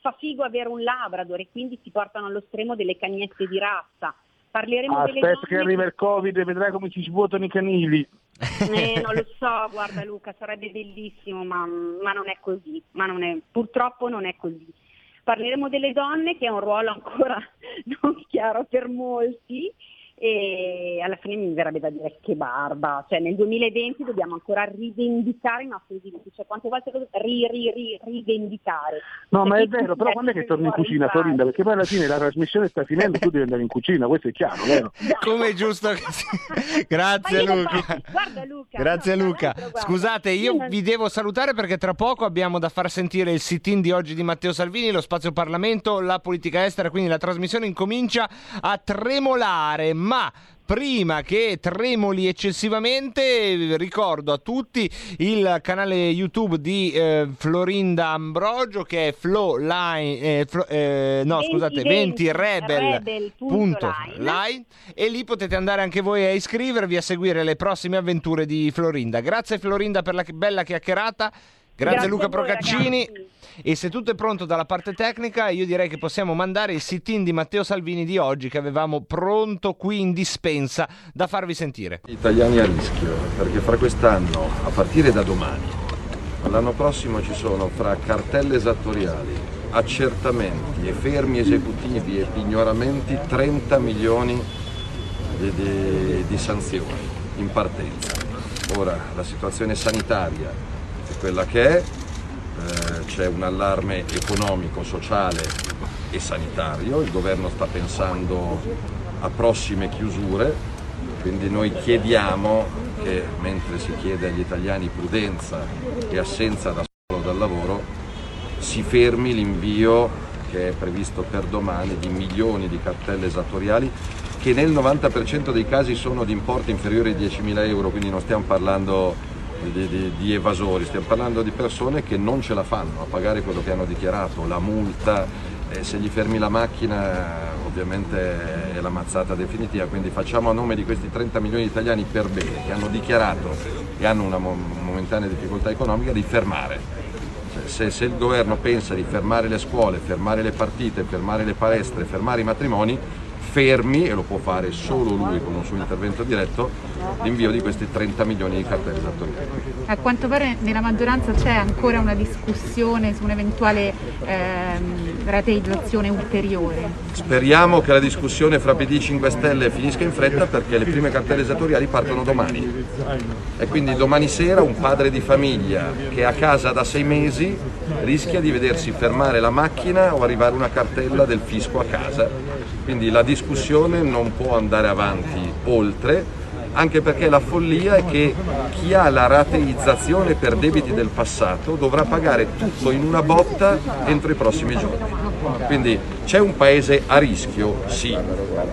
fa figo avere un Labrador e quindi si portano allo stremo delle cagnette di razza. Parleremo delle Aspetta che arriva il Covid e vedrai come si svuotano i canili. Eh, non lo so, guarda Luca, sarebbe bellissimo, ma, ma non è così, ma non è- purtroppo non è così. Parleremo delle donne, che è un ruolo ancora non chiaro per molti, e alla fine mi verrebbe da dire che barba, cioè nel 2020 dobbiamo ancora rivendicare i nostri diritti, cioè quante volte ri, ri, ri, rivendicare. No, ma è vero, però quando è che torni in cucina? Florinda? Perché poi alla fine la trasmissione sta finendo, tu devi andare in cucina, questo è chiaro, vero? Come è giusto che sia. Grazie Luca. guarda Luca, Grazie no, Luca. guarda, Scusate, io non- vi devo salutare perché tra poco abbiamo da far sentire il sit-in di oggi di Matteo Salvini, lo spazio Parlamento, la politica estera, quindi la trasmissione incomincia a tremolare, ma Prima che tremoli eccessivamente, ricordo a tutti il canale YouTube di eh, Florinda Ambrogio che è Line, eh, Flo- eh, no 20, scusate, 20 20 Rebel. rebel punto punto line. line. e lì potete andare anche voi a iscrivervi a seguire le prossime avventure di Florinda. Grazie Florinda per la bella chiacchierata. Grazie, Grazie Luca voi, Procaccini. ragazzi. E se tutto è pronto dalla parte tecnica, io direi che possiamo mandare il sit-in di Matteo Salvini di oggi che avevamo pronto qui in dispensa da farvi sentire. Italiani a rischio, perché fra quest'anno, a partire da domani, l'anno prossimo ci sono fra cartelle esattoriali, accertamenti e fermi esecutivi e pignoramenti 30 milioni di, di- di sanzioni in partenza. Ora la situazione sanitaria è quella che è, eh, c'è un allarme economico, sociale e sanitario, il governo sta pensando a prossime chiusure, quindi noi chiediamo che mentre si chiede agli italiani prudenza e assenza da solo dal lavoro, si fermi l'invio che è previsto per domani di milioni di cartelle esattoriali che nel 90% dei casi sono di importo inferiore ai 10.000 euro, quindi non stiamo parlando di, di- di evasori, stiamo parlando di persone che non ce la fanno a pagare quello che hanno dichiarato, la multa, eh, se gli fermi la macchina ovviamente è la mazzata definitiva, quindi facciamo a nome di questi 30 milioni di italiani per bene che hanno dichiarato e hanno una mo- momentanea difficoltà economica di fermare. Cioè, se, se il governo pensa di fermare le scuole, fermare le partite, fermare le palestre, fermare i matrimoni, fermi, e lo può fare solo lui con un suo intervento diretto, l'invio di questi 30 milioni di cartelle esattoriali. A quanto pare nella maggioranza c'è ancora una discussione su un'eventuale ehm, rateizzazione ulteriore. Speriamo che la discussione fra PD e 5 Stelle finisca in fretta perché le prime cartelle esattoriali partono domani. E quindi domani sera un padre di famiglia che è a casa da sei mesi rischia di vedersi fermare la macchina o arrivare una cartella del fisco a casa. Quindi la discussione non può andare avanti oltre, anche perché la follia è che chi ha la rateizzazione per debiti del passato dovrà pagare tutto in una botta entro i prossimi giorni. Quindi c'è un paese a rischio? Sì.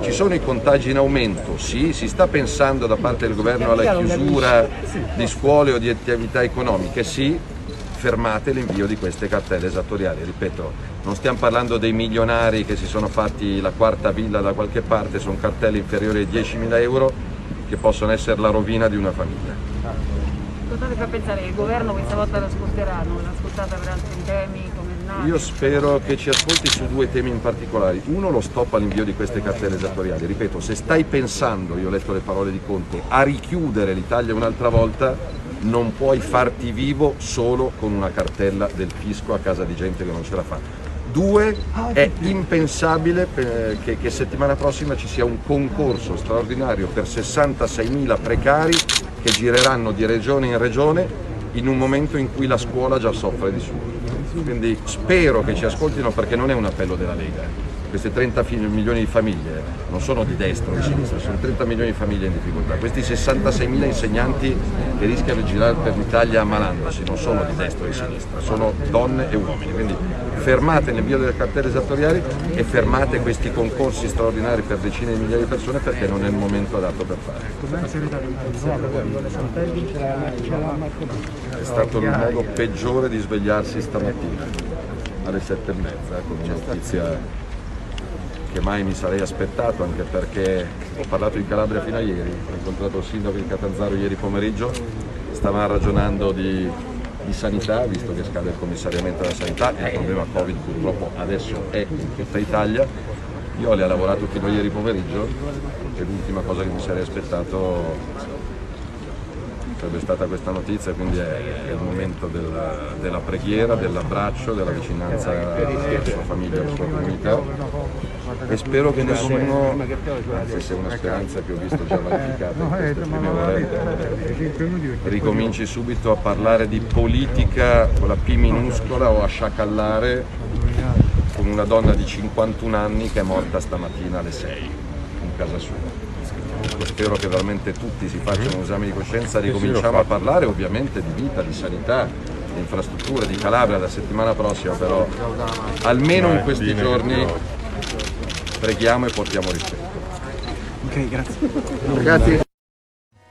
Ci sono i contagi in aumento? Sì. Si sta pensando da parte del governo alla chiusura di scuole o di attività economiche? Sì. Fermate l'invio di queste cartelle esattoriali. Ripeto, non stiamo parlando dei milionari che si sono fatti la quarta villa da qualche parte, sono cartelle inferiori ai 10.000 euro che possono essere la rovina di una famiglia. Cosa ti fa pensare che il governo questa volta l'ascolterà? Non l'ha ascoltata per altri temi come il NAMI? Io spero che ci ascolti su due temi in particolare. Uno, lo stop all'invio di queste cartelle esattoriali. Ripeto, se stai pensando, io ho letto le parole di Conte, a richiudere l'Italia un'altra volta, non puoi farti vivo solo con una cartella del fisco a casa di gente che non ce la fa. Due, è impensabile eh, che, che settimana prossima ci sia un concorso straordinario per 66.000 precari che gireranno di regione in regione in un momento in cui la scuola già soffre di suo. Quindi spero che ci ascoltino perché non è un appello della Lega. Questi 30 fi- milioni di famiglie non sono di destra o di sinistra, sono 30 milioni di famiglie in difficoltà. Questi 66.000 insegnanti che rischiano di girare per l'Italia ammalandosi non sono di destra o di sinistra, sono donne e uomini. Quindi fermate l'invio delle cartelle esattoriali e fermate questi concorsi straordinari per decine di migliaia di persone perché non è il momento adatto per fare. È stato il modo peggiore di svegliarsi stamattina alle sette e mezza con una notizia che mai mi sarei aspettato anche perché ho parlato in Calabria fino a ieri, ho incontrato il sindaco di Catanzaro ieri pomeriggio, stavamo ragionando di, di sanità, visto che scade il commissariamento della sanità e il problema Covid purtroppo adesso è in tutta Italia. Io le ho lavorato fino a ieri pomeriggio e l'ultima cosa che mi sarei aspettato sarebbe stata questa notizia, quindi è, il momento della, della preghiera, dell'abbraccio, della vicinanza alla sua famiglia, alla sua comunità e spero che nessuno, anzi se una speranza che ho visto già vanificata in queste prime ore, ricominci subito a parlare di politica con la P minuscola o a sciacallare con una donna di 51 anni che è morta stamattina alle 6 in casa sua. Ecco, Spero che veramente tutti si facciano un esame di coscienza, ricominciamo a parlare ovviamente di vita, di sanità, di infrastrutture, di Calabria la settimana prossima, però almeno in questi giorni preghiamo e portiamo rispetto. Ok, grazie. Ragazzi.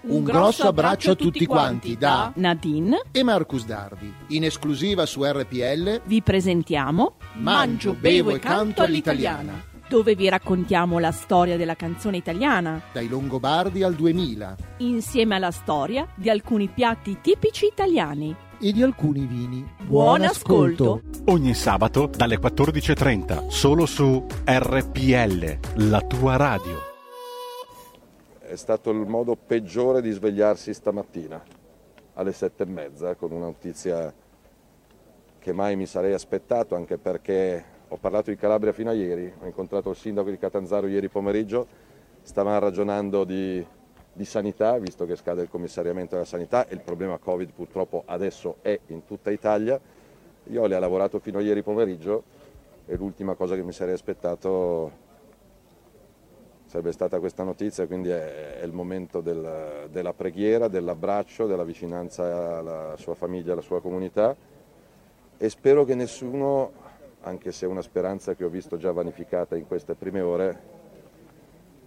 Un grosso abbraccio a tutti quanti da Nadine e Marcus Dardi. In esclusiva su RPL vi presentiamo Mangio, bevo e canto all'italiana. Dove vi raccontiamo la storia della canzone italiana, Dai Longobardi al 2000 insieme alla storia di alcuni piatti tipici italiani. e di alcuni vini. Buon ascolto. Ogni sabato dalle 14.30 solo su RPL, la tua radio. È stato il modo peggiore di svegliarsi stamattina alle sette e mezza con una notizia che mai mi sarei aspettato anche perché ho parlato di Calabria fino a ieri, ho incontrato il sindaco di Catanzaro ieri pomeriggio, stavamo ragionando di, di sanità, visto che scade il commissariamento della sanità e il problema Covid purtroppo adesso è in tutta Italia. Io le ho lavorato fino a ieri pomeriggio e l'ultima cosa che mi sarei aspettato sarebbe stata questa notizia, quindi è, è il momento del- della preghiera, dell'abbraccio, della vicinanza alla sua famiglia, alla sua comunità e spero che nessuno, anche se è una speranza che ho visto già vanificata in queste prime ore,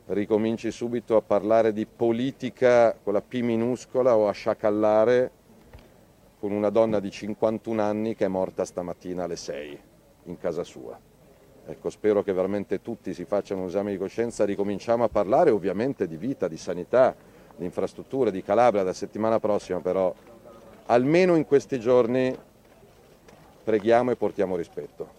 ricominci subito a parlare di politica con la P minuscola o a sciacallare con una donna di 51 anni che è morta stamattina alle 6 in casa sua. Ecco, spero che veramente tutti si facciano un esame di coscienza, ricominciamo a parlare ovviamente di vita, di sanità, di infrastrutture, di Calabria la settimana prossima, però almeno in questi giorni preghiamo e portiamo rispetto.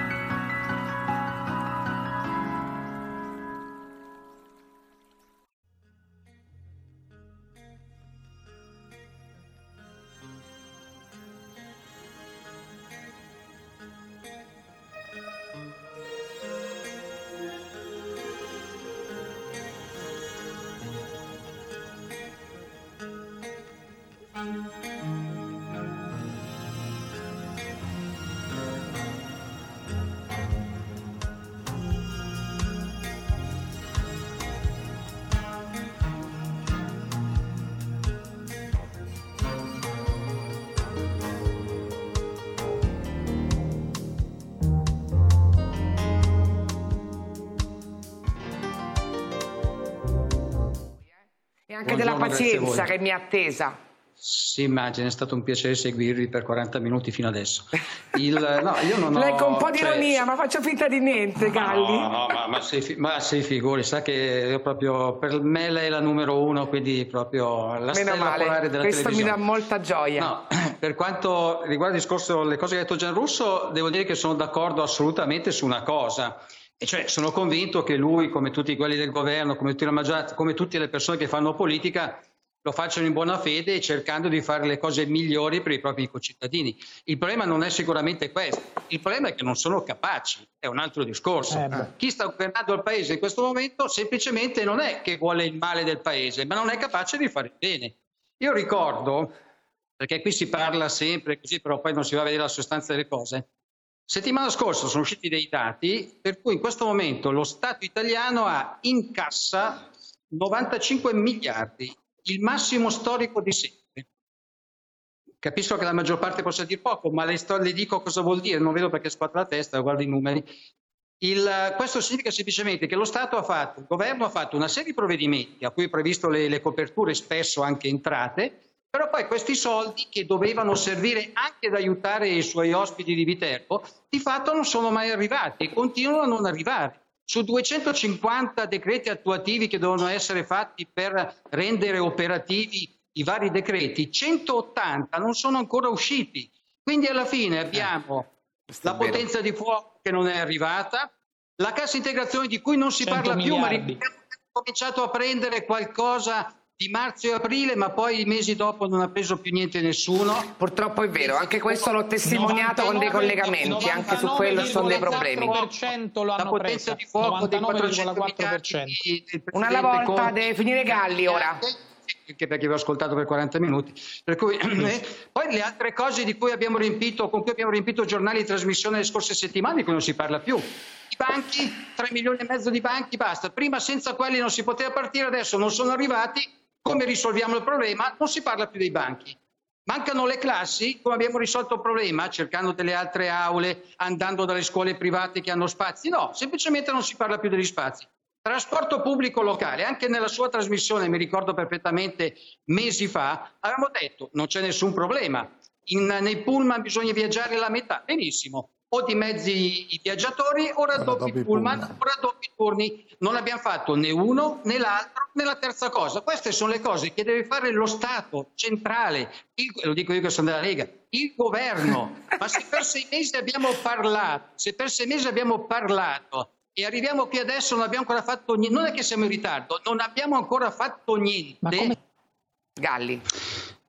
Grazie a pazienza voi. che mi ha attesa. Si immagina, è stato un piacere seguirvi per 40 minuti fino adesso. Il, no, io non ho, Lei con un po' di cioè, ironia, ma faccio finta di niente, Galli. No, no, ma, ma, sei, ma sei figuri, sa che io proprio, per me lei è la numero uno, quindi proprio la Meno stella polare male, della questo mi dà molta gioia. No, per quanto riguarda il discorso, le cose che ha detto Gianrusso, devo dire che sono d'accordo assolutamente su una cosa. E cioè sono convinto che lui, come tutti quelli del governo, come, tutti la maggioranza, come tutte le persone che fanno politica, lo facciano in buona fede e cercando di fare le cose migliori per i propri concittadini. Il problema non è sicuramente questo, il problema è che non sono capaci, è un altro discorso. Eh. Chi sta governando il paese in questo momento semplicemente non è che vuole il male del paese, ma non è capace di fare il bene. Io ricordo, perché qui si parla sempre così, però poi non si va a vedere la sostanza delle cose. Settimana scorsa sono usciti dei dati per cui in questo momento lo Stato italiano ha in cassa 95 miliardi, il massimo storico di sempre. Capisco che la maggior parte possa dire poco, ma le, sto- le dico cosa vuol dire, non vedo perché squadra la testa, guardo i numeri. Il- questo significa semplicemente che lo Stato ha fatto, il governo ha fatto una serie di provvedimenti a cui è previsto le, le coperture, spesso anche entrate, però poi questi soldi che dovevano servire anche ad aiutare i suoi ospiti di Viterbo, di fatto non sono mai arrivati e continuano a non arrivare. Su 250 decreti attuativi che devono essere fatti per rendere operativi i vari decreti, 180 non sono ancora usciti. Quindi alla fine abbiamo la vero. potenza di fuoco che non è arrivata, la cassa integrazione di cui non si 100 parla più, ma miliardi. ricordiamo che ha cominciato a prendere qualcosa di marzo e aprile, ma poi i mesi dopo non ha preso più niente nessuno. Purtroppo è vero, anche questo l'ho testimoniato con dei collegamenti, anche su quello sono dei problemi. La potenza presa. di fuoco dei 400 99,4%. miliardi del Una alla volta, Conte. deve finire Galli ora. Anche perché vi ho ascoltato per 40 minuti. Per cui, eh, poi le altre cose di cui abbiamo riempito, con cui abbiamo riempito giornali di trasmissione le scorse settimane, di cui non si parla più. I banchi, 3 milioni e mezzo di banchi, basta. Prima senza quelli non si poteva partire, adesso non sono arrivati. Come risolviamo il problema? Non si parla più dei banchi. Mancano le classi, come abbiamo risolto il problema? Cercando delle altre aule, andando dalle scuole private che hanno spazi? No, semplicemente non si parla più degli spazi. Trasporto pubblico locale, anche nella sua trasmissione, mi ricordo perfettamente mesi fa, avevamo detto non c'è nessun problema, In- nei pullman bisogna viaggiare la metà, benissimo, o di mezzi i viaggiatori o raddoppi i pullman o raddoppi i turni. Non abbiamo fatto né uno né l'altro né la terza cosa. Queste sono le cose che deve fare lo Stato centrale, il- lo dico io che sono della Lega, il governo. Ma se per sei mesi abbiamo parlato, se per sei mesi abbiamo parlato e arriviamo qui adesso non abbiamo ancora fatto niente, non è che siamo in ritardo, non abbiamo ancora fatto niente. Galli.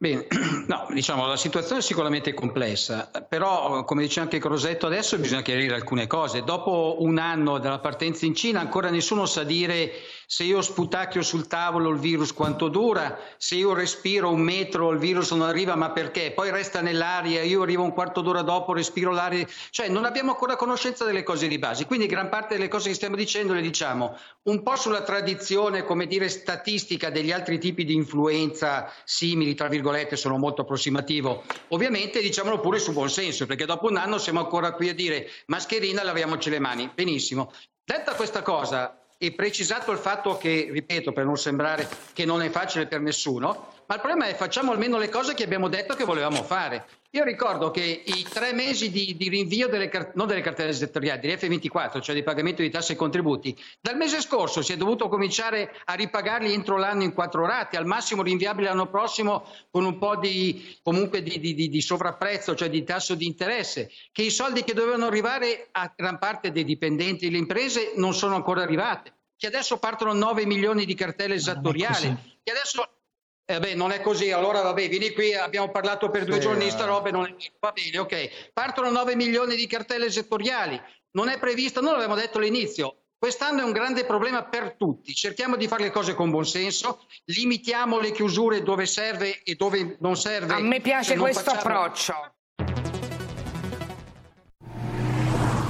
Bene, no, diciamo la situazione è sicuramente complessa, però come dice anche Crosetto adesso bisogna chiarire alcune cose. Dopo un anno dalla partenza in Cina ancora nessuno sa dire se io sputacchio sul tavolo il virus quanto dura, se io respiro un metro il virus non arriva ma perché? Poi resta nell'aria, io arrivo un quarto d'ora dopo, respiro l'aria, cioè non abbiamo ancora conoscenza delle cose di base, quindi gran parte delle cose che stiamo dicendo le diciamo un po' sulla tradizione, come dire, statistica degli altri tipi di influenza simili, tra virgolette, sono molto approssimativo. Ovviamente diciamolo pure su buon senso, perché dopo un anno siamo ancora qui a dire mascherina, laviamoci le mani. Benissimo. Detta questa cosa e precisato il fatto che, ripeto, per non sembrare che non è facile per nessuno, ma il problema è facciamo almeno le cose che abbiamo detto che volevamo fare. Io ricordo che i tre mesi di, di rinvio delle, non delle cartelle settoriali, di F24, cioè di pagamento di tasse e contributi, dal mese scorso si è dovuto cominciare a ripagarli entro l'anno in quattro rate, al massimo rinviabili l'anno prossimo con un po' di, comunque di, di- di- sovrapprezzo, cioè di tasso di interesse, che i soldi che dovevano arrivare a gran parte dei dipendenti delle imprese non sono ancora arrivate, che adesso partono 9 milioni di cartelle esattoriali, che adesso eh beh, non è così, allora vabbè, vieni qui, abbiamo parlato per due Sì, giorni di eh. sta roba, e non è... va bene, ok. Partono 9 milioni di cartelle settoriali, non è prevista, noi l'abbiamo detto all'inizio, quest'anno è un grande problema per tutti, cerchiamo di fare le cose con buon senso, limitiamo le chiusure dove serve e dove non serve. A me piace questo facciamo- approccio.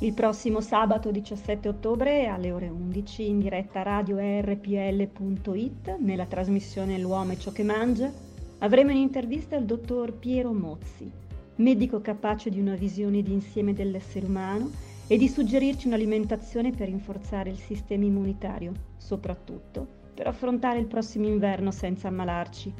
Il prossimo sabato 17 ottobre alle ore 11 in diretta radio rpl.it nella trasmissione L'uomo e ciò che mangia avremo in intervista il dottor Piero Mozzi, medico capace di una visione d'insieme dell'essere umano e di suggerirci un'alimentazione per rinforzare il sistema immunitario, soprattutto per affrontare il prossimo inverno senza ammalarci.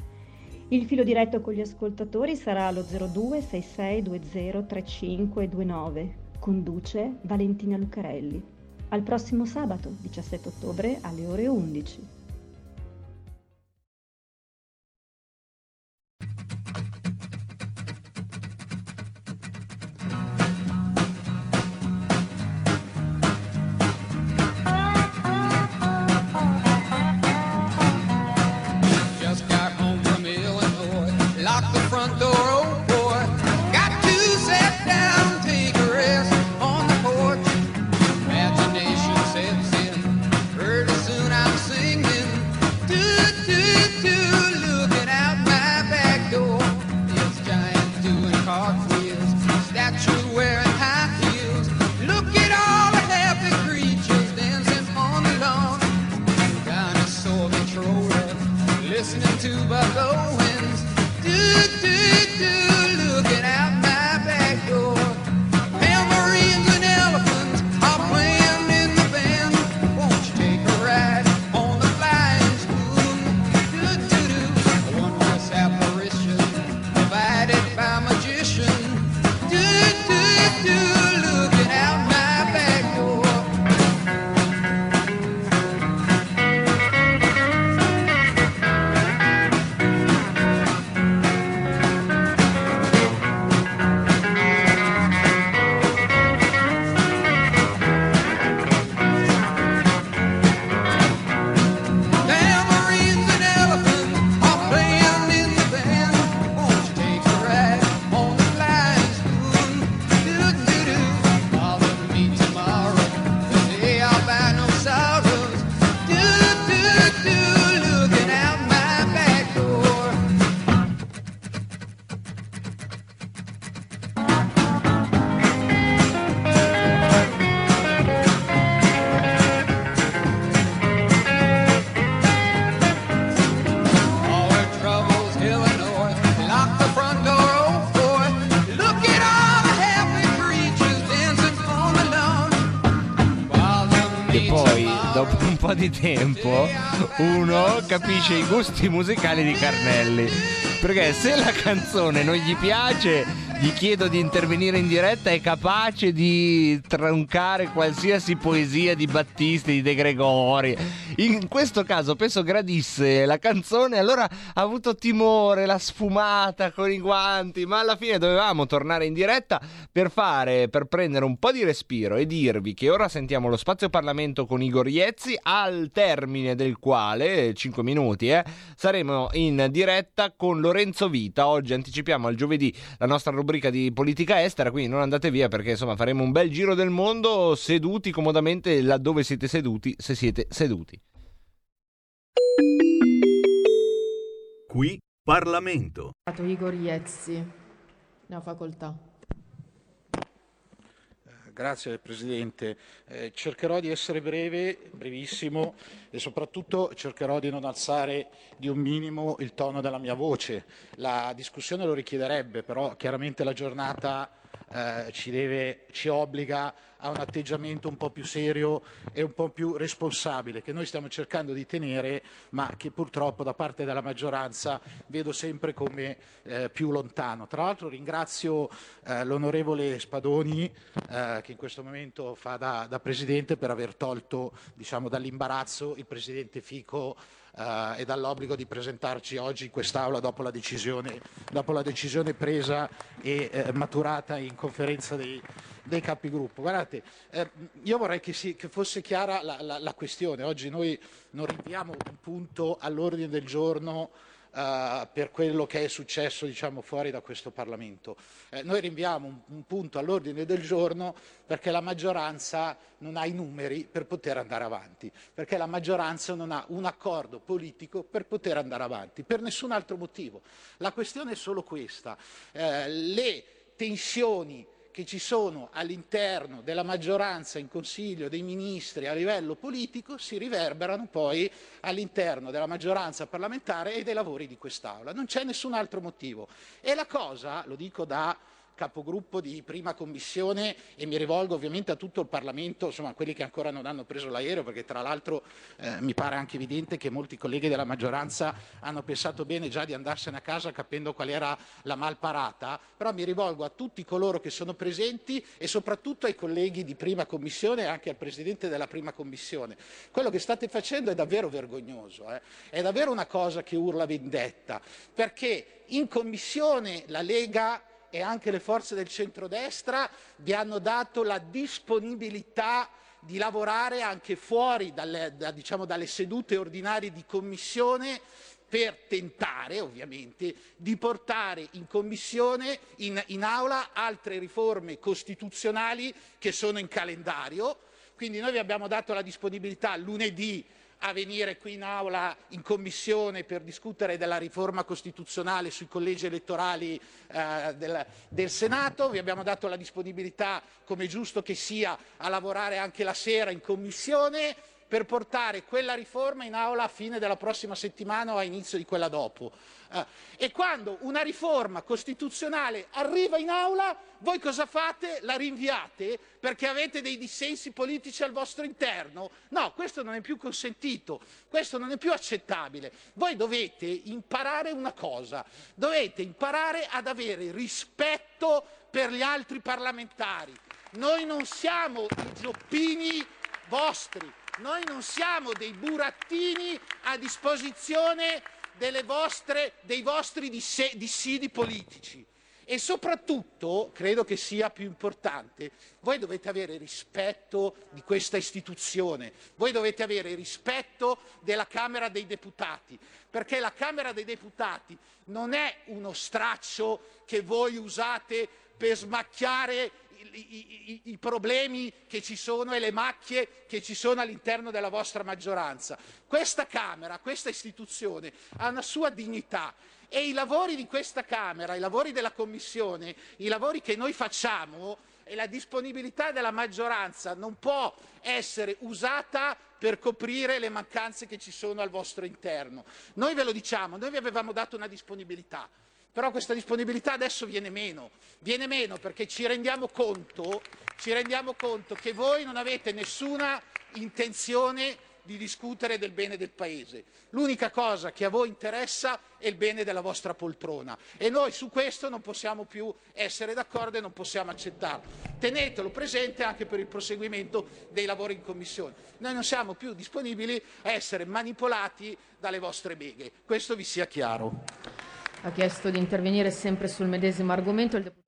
Il filo diretto con gli ascoltatori sarà allo 02 6620 3529. Conduce Valentina Lucarelli. Al prossimo sabato, 17 ottobre, alle ore 11. Po' di tempo, uno capisce i gusti musicali di Carnelli. Perché se la canzone non gli piace, gli chiedo di intervenire in diretta, è capace di troncare qualsiasi poesia di Battisti, di De Gregori. In questo caso penso gradisse la canzone, allora ha avuto timore, la sfumata con i guanti, ma alla fine dovevamo tornare in diretta per fare, per prendere un po' di respiro e dirvi che ora sentiamo lo spazio Parlamento con Igor Iezzi, al termine del quale, 5 minuti, eh, saremo in diretta con Lorenzo Vita. Oggi anticipiamo al giovedì la nostra rubrica di politica estera, quindi non andate via perché insomma faremo un bel giro del mondo seduti comodamente laddove siete seduti, se siete seduti. Qui Parlamento. Igor Iezzi, ne ha facoltà. Grazie Presidente. Eh, cercherò di essere breve, brevissimo e soprattutto cercherò di non alzare di un minimo il tono della mia voce. La discussione lo richiederebbe, però chiaramente la giornata eh, ci, deve, ci obbliga a un atteggiamento un po' più serio e un po' più responsabile che noi stiamo cercando di tenere, ma che purtroppo da parte della maggioranza vedo sempre come eh, più lontano. Tra l'altro ringrazio eh, l'onorevole Spadoni eh, che in questo momento fa da, da Presidente per aver tolto diciamo, dall'imbarazzo il Presidente Fico eh, e dall'obbligo di presentarci oggi in quest'Aula dopo la decisione, dopo la decisione presa e eh, maturata in conferenza dei, dei capigruppo. Guardate, eh, io vorrei che, si- che fosse chiara la, la- la questione. Oggi noi non rinviamo un punto all'ordine del giorno eh, per quello che è successo diciamo, fuori da questo Parlamento. Eh, noi rinviamo un, un punto all'ordine del giorno perché la maggioranza non ha i numeri per poter andare avanti, perché la maggioranza non ha un accordo politico per poter andare avanti, per nessun altro motivo. La questione è solo questa. Eh, le tensioni che ci sono all'interno della maggioranza in Consiglio dei Ministri a livello politico si riverberano poi all'interno della maggioranza parlamentare e dei lavori di quest'Aula. Non c'è nessun altro motivo. E la cosa, lo dico da capogruppo di prima commissione e mi rivolgo ovviamente a tutto il Parlamento, insomma a quelli che ancora non hanno preso l'aereo, perché tra l'altro eh, mi pare anche evidente che molti colleghi della maggioranza hanno pensato bene già di andarsene a casa capendo qual era la malparata, però mi rivolgo a tutti coloro che sono presenti e soprattutto ai colleghi di prima commissione e anche al Presidente della prima commissione. Quello che state facendo è davvero vergognoso, eh? è davvero una cosa che urla vendetta, perché in commissione la Lega e anche le forze del centrodestra vi hanno dato la disponibilità di lavorare anche fuori dalle, da- diciamo, dalle sedute ordinarie di commissione per tentare ovviamente di portare in commissione, in, in aula, altre riforme costituzionali che sono in calendario. Quindi noi vi abbiamo dato la disponibilità lunedì a venire qui in aula in commissione per discutere della riforma costituzionale sui collegi elettorali eh, del, del Senato, vi abbiamo dato la disponibilità, come giusto che sia, a lavorare anche la sera in commissione per portare quella riforma in aula a fine della prossima settimana o a inizio di quella dopo. Eh, e quando una riforma costituzionale arriva in aula, voi cosa fate? La rinviate perché avete dei dissensi politici al vostro interno? No, questo non è più consentito, questo non è più accettabile. Voi dovete imparare una cosa, dovete imparare ad avere rispetto per gli altri parlamentari. Noi non siamo i gioppini vostri, noi non siamo dei burattini a disposizione vostre- dei vostri dissidi politici. E soprattutto, credo che sia più importante, voi dovete avere rispetto di questa istituzione, voi dovete avere rispetto della Camera dei Deputati, perché la Camera dei Deputati non è uno straccio che voi usate per smacchiare i, i- i- problemi che ci sono e le macchie che ci sono all'interno della vostra maggioranza. Questa Camera, questa istituzione ha una sua dignità e i lavori di questa Camera, i lavori della Commissione, i lavori che noi facciamo e la disponibilità della maggioranza non può essere usata per coprire le mancanze che ci sono al vostro interno. Noi ve lo diciamo, noi vi avevamo dato una disponibilità, però questa disponibilità adesso viene meno, viene meno perché ci rendiamo conto, ci rendiamo conto che voi non avete nessuna intenzione di discutere del bene del Paese. L'unica cosa che a voi interessa è il bene della vostra poltrona e noi su questo non possiamo più essere d'accordo e non possiamo accettarlo. Tenetelo presente anche per il proseguimento dei lavori in Commissione. Noi non siamo più disponibili a essere manipolati dalle vostre beghe. Questo vi sia chiaro. Ha chiesto di intervenire sempre sul medesimo argomento il deputato.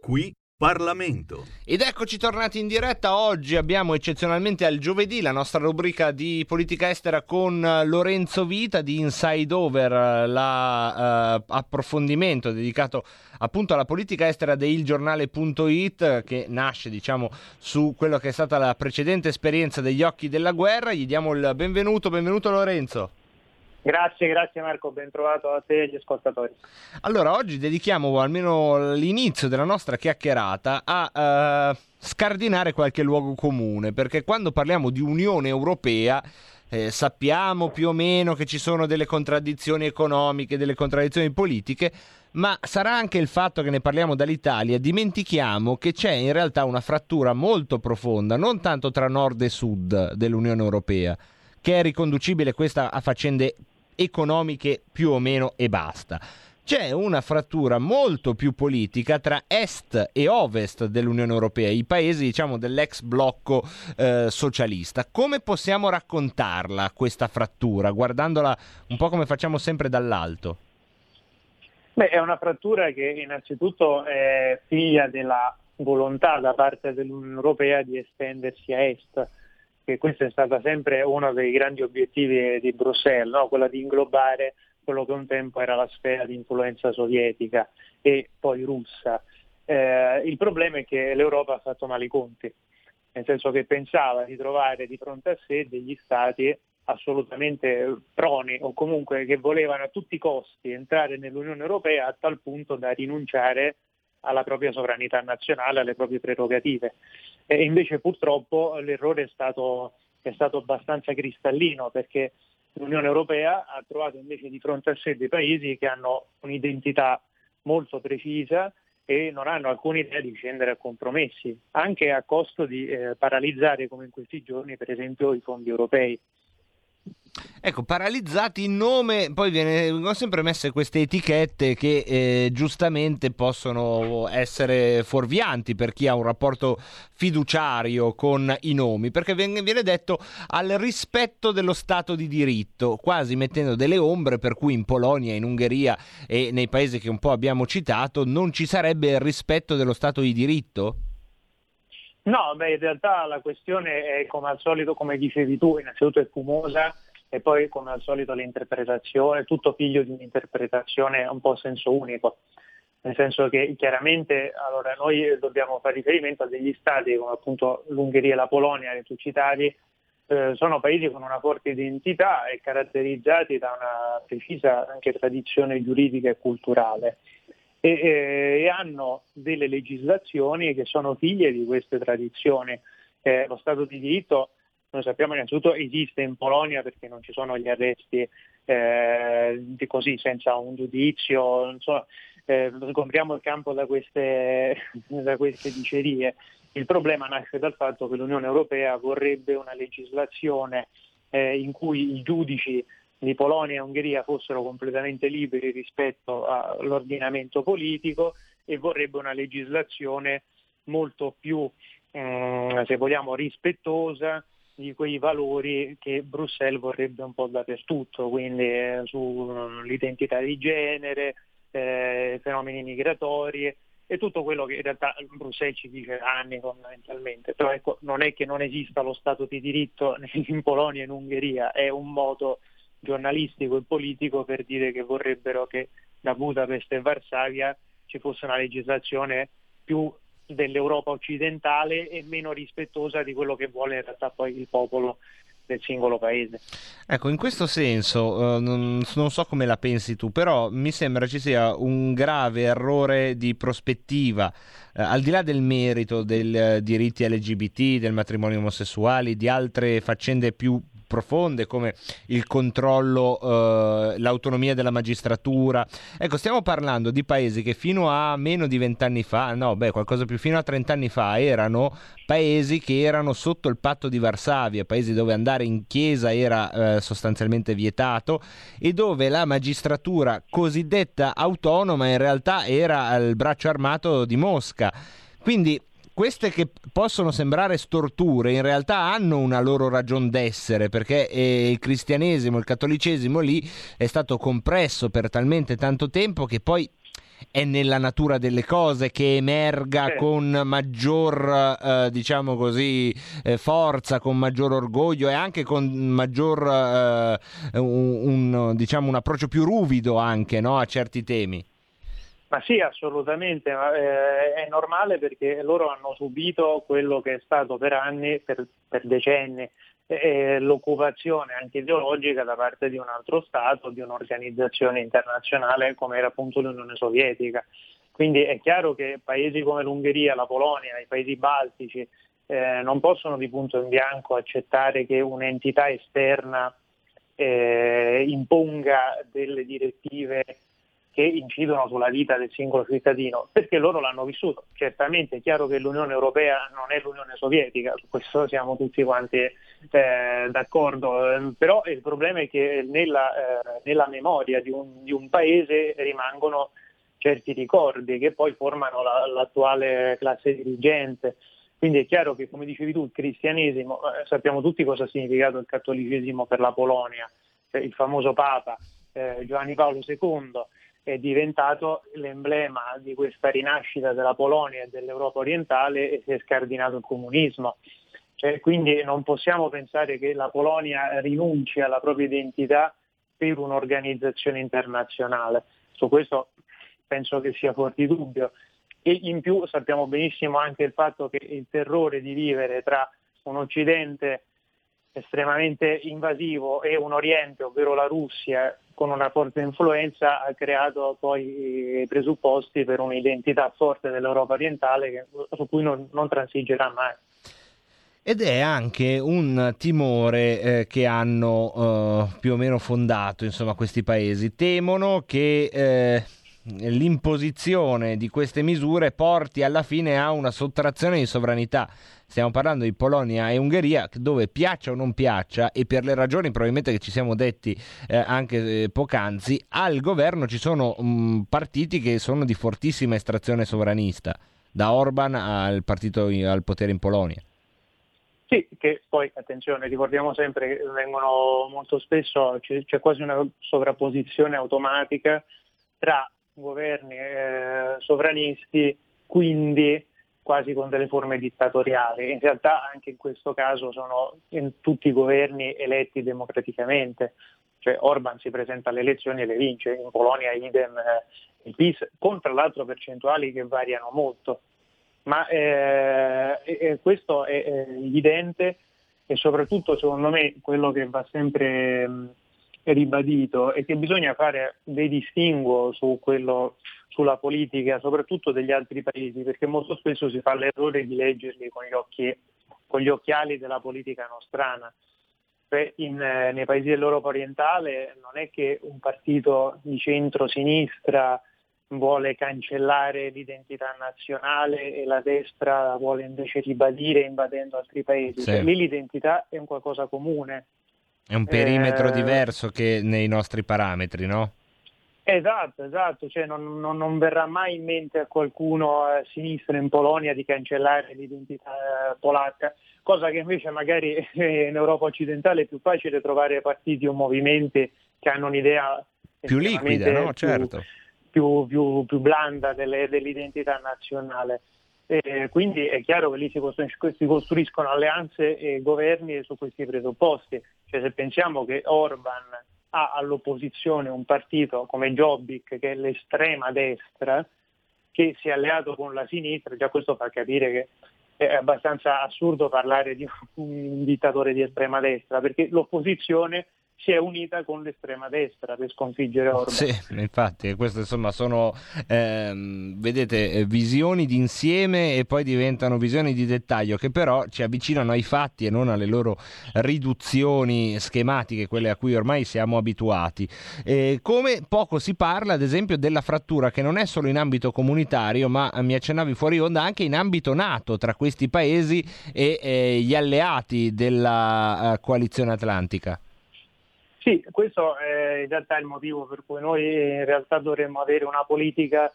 Qui Parlamento. Ed eccoci tornati in diretta. Oggi abbiamo eccezionalmente al giovedì la nostra rubrica di politica estera con eh, Lorenzo Vita di Inside Over, l'approfondimento dedicato appunto alla politica estera di ilgiornale.it che nasce diciamo su quello che è stata la precedente esperienza degli occhi della guerra. Gli diamo il benvenuto, benvenuto Lorenzo. Grazie, grazie Marco, ben trovato a te e agli ascoltatori. Allora, oggi dedichiamo almeno l'inizio della nostra chiacchierata a eh, scardinare qualche luogo comune, perché quando parliamo di Unione Europea eh, sappiamo più o meno che ci sono delle contraddizioni economiche, delle contraddizioni politiche, ma sarà anche il fatto che ne parliamo dall'Italia, dimentichiamo che c'è in realtà una frattura molto profonda, non tanto tra nord e sud dell'Unione Europea, che è riconducibile questa a faccende economiche più o meno e basta. C'è una frattura molto più politica tra est e ovest dell'Unione Europea, i paesi diciamo dell'ex blocco eh, socialista. Come possiamo raccontarla questa frattura, guardandola un po' come facciamo sempre dall'alto? Beh, è una frattura che innanzitutto è figlia della volontà da parte dell'Unione Europea di estendersi a est, che questo è stato sempre uno dei grandi obiettivi di Bruxelles, no? quello di inglobare quello che un tempo era la sfera di influenza sovietica e poi russa. Eh, il problema è che l'Europa ha fatto male i conti, nel senso che pensava di trovare di fronte a sé degli stati assolutamente proni o comunque che volevano a tutti i costi entrare nell'Unione Europea a tal punto da rinunciare alla propria sovranità nazionale, alle proprie prerogative. E invece purtroppo l'errore è stato, è stato abbastanza cristallino perché l'Unione Europea ha trovato invece di fronte a sé dei paesi che hanno un'identità molto precisa e non hanno alcuna idea di scendere a compromessi, anche a costo di eh, paralizzare come in questi giorni per esempio i fondi europei. Ecco, paralizzati in nome, poi vengono sempre messe queste etichette che eh, giustamente possono essere fuorvianti per chi ha un rapporto fiduciario con i nomi, perché viene detto al rispetto dello Stato di diritto, quasi mettendo delle ombre per cui in Polonia, in Ungheria e nei paesi che un po' abbiamo citato non ci sarebbe il rispetto dello Stato di diritto? No, beh, in realtà la questione è come al solito, come dicevi tu, innanzitutto è fumosa e poi come al solito l'interpretazione, tutto figlio di un'interpretazione un po' a senso unico, nel senso che chiaramente allora, noi dobbiamo fare riferimento a degli stati come appunto l'Ungheria e la Polonia che tu citavi, eh, sono paesi con una forte identità e caratterizzati da una precisa anche tradizione giuridica e culturale e, e, e hanno delle legislazioni che sono figlie di queste tradizioni. Eh, lo Stato di diritto noi sappiamo innanzitutto esiste in Polonia perché non ci sono gli arresti eh, così senza un giudizio, so, eh, sgombriamo il campo da queste, da queste dicerie. Il problema nasce dal fatto che l'Unione Europea vorrebbe una legislazione eh, in cui i giudici di Polonia e Ungheria fossero completamente liberi rispetto all'ordinamento politico e vorrebbe una legislazione molto più, eh, se vogliamo, rispettosa di quei valori che Bruxelles vorrebbe un po' dappertutto, quindi eh, sull'identità di genere, eh, fenomeni migratori e tutto quello che in realtà Bruxelles ci dice da anni fondamentalmente. Però ecco, non è che non esista lo Stato di diritto in Polonia e in Ungheria, è un modo giornalistico e politico per dire che vorrebbero che da Budapest e Varsavia ci fosse una legislazione più dell'Europa occidentale e meno rispettosa di quello che vuole in realtà poi il popolo del singolo paese. Ecco, in questo senso, eh, non, so come la pensi tu, però mi sembra ci sia un grave errore di prospettiva, eh, al di là del merito dei eh, diritti LGBT, del matrimonio omosessuali, di altre faccende più profonde come il controllo, eh, l'autonomia della magistratura. Ecco, stiamo parlando di paesi che fino a meno di vent'anni fa, no, beh, qualcosa più, fino a trent'anni fa erano paesi che erano sotto il patto di Varsavia, paesi dove andare in chiesa era eh, sostanzialmente vietato e dove la magistratura cosiddetta autonoma in realtà era il braccio armato di Mosca. Quindi queste che possono sembrare storture in realtà hanno una loro ragion d'essere perché eh, il cristianesimo, il cattolicesimo lì è stato compresso per talmente tanto tempo che poi è nella natura delle cose che emerga con maggior, eh, diciamo così, eh, forza, con maggior orgoglio e anche con maggior, eh, un, un, diciamo, un approccio più ruvido anche no, a certi temi. Ma sì, assolutamente, eh, è normale perché loro hanno subito quello che è stato per anni, per, per decenni, eh, l'occupazione anche ideologica da parte di un altro Stato, di un'organizzazione internazionale come era appunto l'Unione Sovietica. Quindi è chiaro che paesi come l'Ungheria, la Polonia, i paesi baltici eh, non possono di punto in bianco accettare che un'entità esterna eh, imponga delle direttive che incidono sulla vita del singolo cittadino, perché loro l'hanno vissuto. Certamente è chiaro che l'Unione Europea non è l'Unione Sovietica, su questo siamo tutti quanti eh, d'accordo, eh, però il problema è che nella, eh, nella memoria di un, di un, paese rimangono certi ricordi che poi formano la, l'attuale classe dirigente. Quindi è chiaro che, come dicevi tu, il cristianesimo, eh, sappiamo tutti cosa ha significato il cattolicesimo per la Polonia, cioè il famoso Papa eh, Giovanni Paolo II è diventato l'emblema di questa rinascita della Polonia e dell'Europa orientale e si è scardinato il comunismo. Cioè, quindi non possiamo pensare che la Polonia rinunci alla propria identità per un'organizzazione internazionale. Su questo penso che sia fuori dubbio. E in più sappiamo benissimo anche il fatto che il terrore di vivere tra un Occidente estremamente invasivo e un Oriente, ovvero la Russia, con una forte influenza, ha creato poi i presupposti per un'identità forte dell'Europa orientale che, su cui non, non transigerà mai. Ed è anche un timore eh, che hanno eh, più o meno fondato insomma, questi paesi. Temono che eh, l'imposizione di queste misure porti alla fine a una sottrazione di sovranità. Stiamo parlando di Polonia e Ungheria, dove piaccia o non piaccia, e per le ragioni probabilmente che ci siamo detti eh, anche eh, poc'anzi, al governo ci sono mh, partiti che sono di fortissima estrazione sovranista, da Orban al partito al potere in Polonia. Sì, che poi attenzione, ricordiamo sempre che vengono molto spesso, c'è quasi una sovrapposizione automatica tra governi eh, sovranisti, quindi quasi con delle forme dittatoriali. In realtà anche in questo caso sono tutti i governi eletti democraticamente, cioè Orban si presenta alle elezioni e le vince, in Polonia idem eh, il PIS, con tra l'altro percentuali che variano molto. Ma eh, eh, questo è, è evidente e soprattutto secondo me quello che va sempre mh, ribadito è che bisogna fare dei distinguo su quello, sulla politica, soprattutto degli altri paesi, perché molto spesso si fa l'errore di leggerli con gli, occhi, con gli occhiali della politica nostrana. In, eh, nei paesi dell'Europa orientale non è che un partito di centro-sinistra vuole cancellare l'identità nazionale e la destra la vuole invece ribadire invadendo altri paesi. Sì. Cioè, lì l'identità è un qualcosa comune. È un perimetro Eh, diverso che nei nostri parametri, no? Esatto, esatto, cioè non, non- non verrà mai in mente a qualcuno a sinistra in Polonia di cancellare l'identità eh, polacca, cosa che invece magari eh, in Europa occidentale è più facile trovare partiti o movimenti che hanno un'idea Più liquida, no? più- Certo. più, più- più blanda delle- dell'identità nazionale. Eh, quindi è chiaro che lì si costruiscono alleanze e governi su questi presupposti. Cioè, se pensiamo che Orban ha all'opposizione un partito come Jobbik, che è l'estrema destra, che si è alleato con la sinistra, già questo fa capire che è abbastanza assurdo parlare di un dittatore di estrema destra, perché l'opposizione si è unita con l'estrema destra per sconfiggere Orban. Sì, infatti, queste insomma sono, ehm, vedete, eh, visioni d'insieme e poi diventano visioni di dettaglio che però ci avvicinano ai fatti e non alle loro riduzioni schematiche, quelle a cui ormai siamo abituati. Eh, come poco si parla, ad esempio, della frattura che non è solo in ambito comunitario, ma eh, mi accennavi fuori onda anche in ambito NATO tra questi paesi e eh, gli alleati della eh, coalizione atlantica. Sì, questo è in realtà il motivo per cui noi in realtà dovremmo avere una politica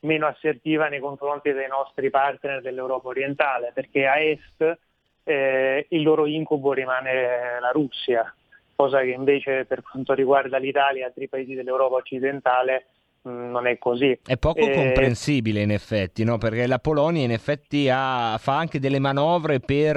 meno assertiva nei confronti dei nostri partner dell'Europa orientale, perché a est eh, il loro incubo rimane la Russia, cosa che invece per quanto riguarda l'Italia e altri paesi dell'Europa occidentale non è così. È poco Eh, comprensibile in effetti, no? perché la Polonia in effetti ha- fa anche delle manovre per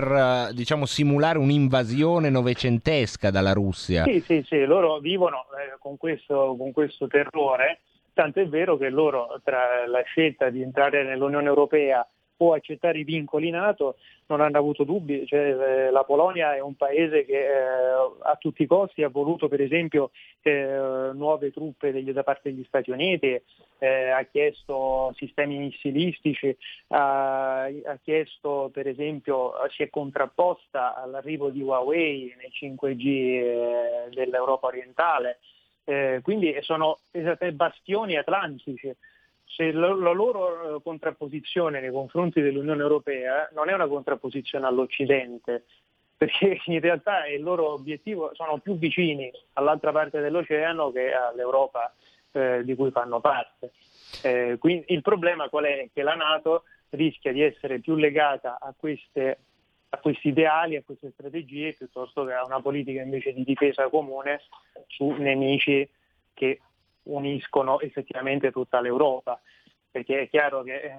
eh, diciamo, simulare un'invasione novecentesca dalla Russia. Sì, sì, sì, loro vivono eh, con, questo, con questo terrore, tanto è vero che loro tra la scelta di entrare nell'Unione Europea o accettare i vincoli NATO non hanno avuto dubbi, cioè, eh, la Polonia è un paese che eh, a tutti i costi ha voluto per esempio eh, nuove truppe degli- da parte degli Stati Uniti, eh, ha chiesto sistemi missilistici, ha, ha chiesto per esempio, si è contrapposta all'arrivo di Huawei nel 5G eh, dell'Europa orientale, Eh, quindi sono esattamente bastioni atlantici. Se la, la loro eh, contrapposizione nei confronti dell'Unione Europea non è una contrapposizione all'Occidente, perché in realtà il loro obiettivo sono più vicini all'altra parte dell'oceano che all'Europa eh, di cui fanno parte. Eh, quindi il problema qual è? Che la Nato rischia di essere più legata a, queste, a questi ideali, a queste strategie, piuttosto che a una politica invece di difesa comune su nemici che uniscono effettivamente tutta l'Europa. Perché è chiaro che eh,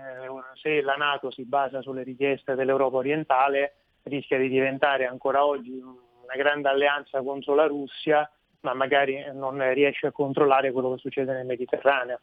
se la Nato si basa sulle richieste dell'Europa orientale rischia di diventare ancora oggi una grande alleanza contro la Russia, ma magari non riesce a controllare quello che succede nel Mediterraneo.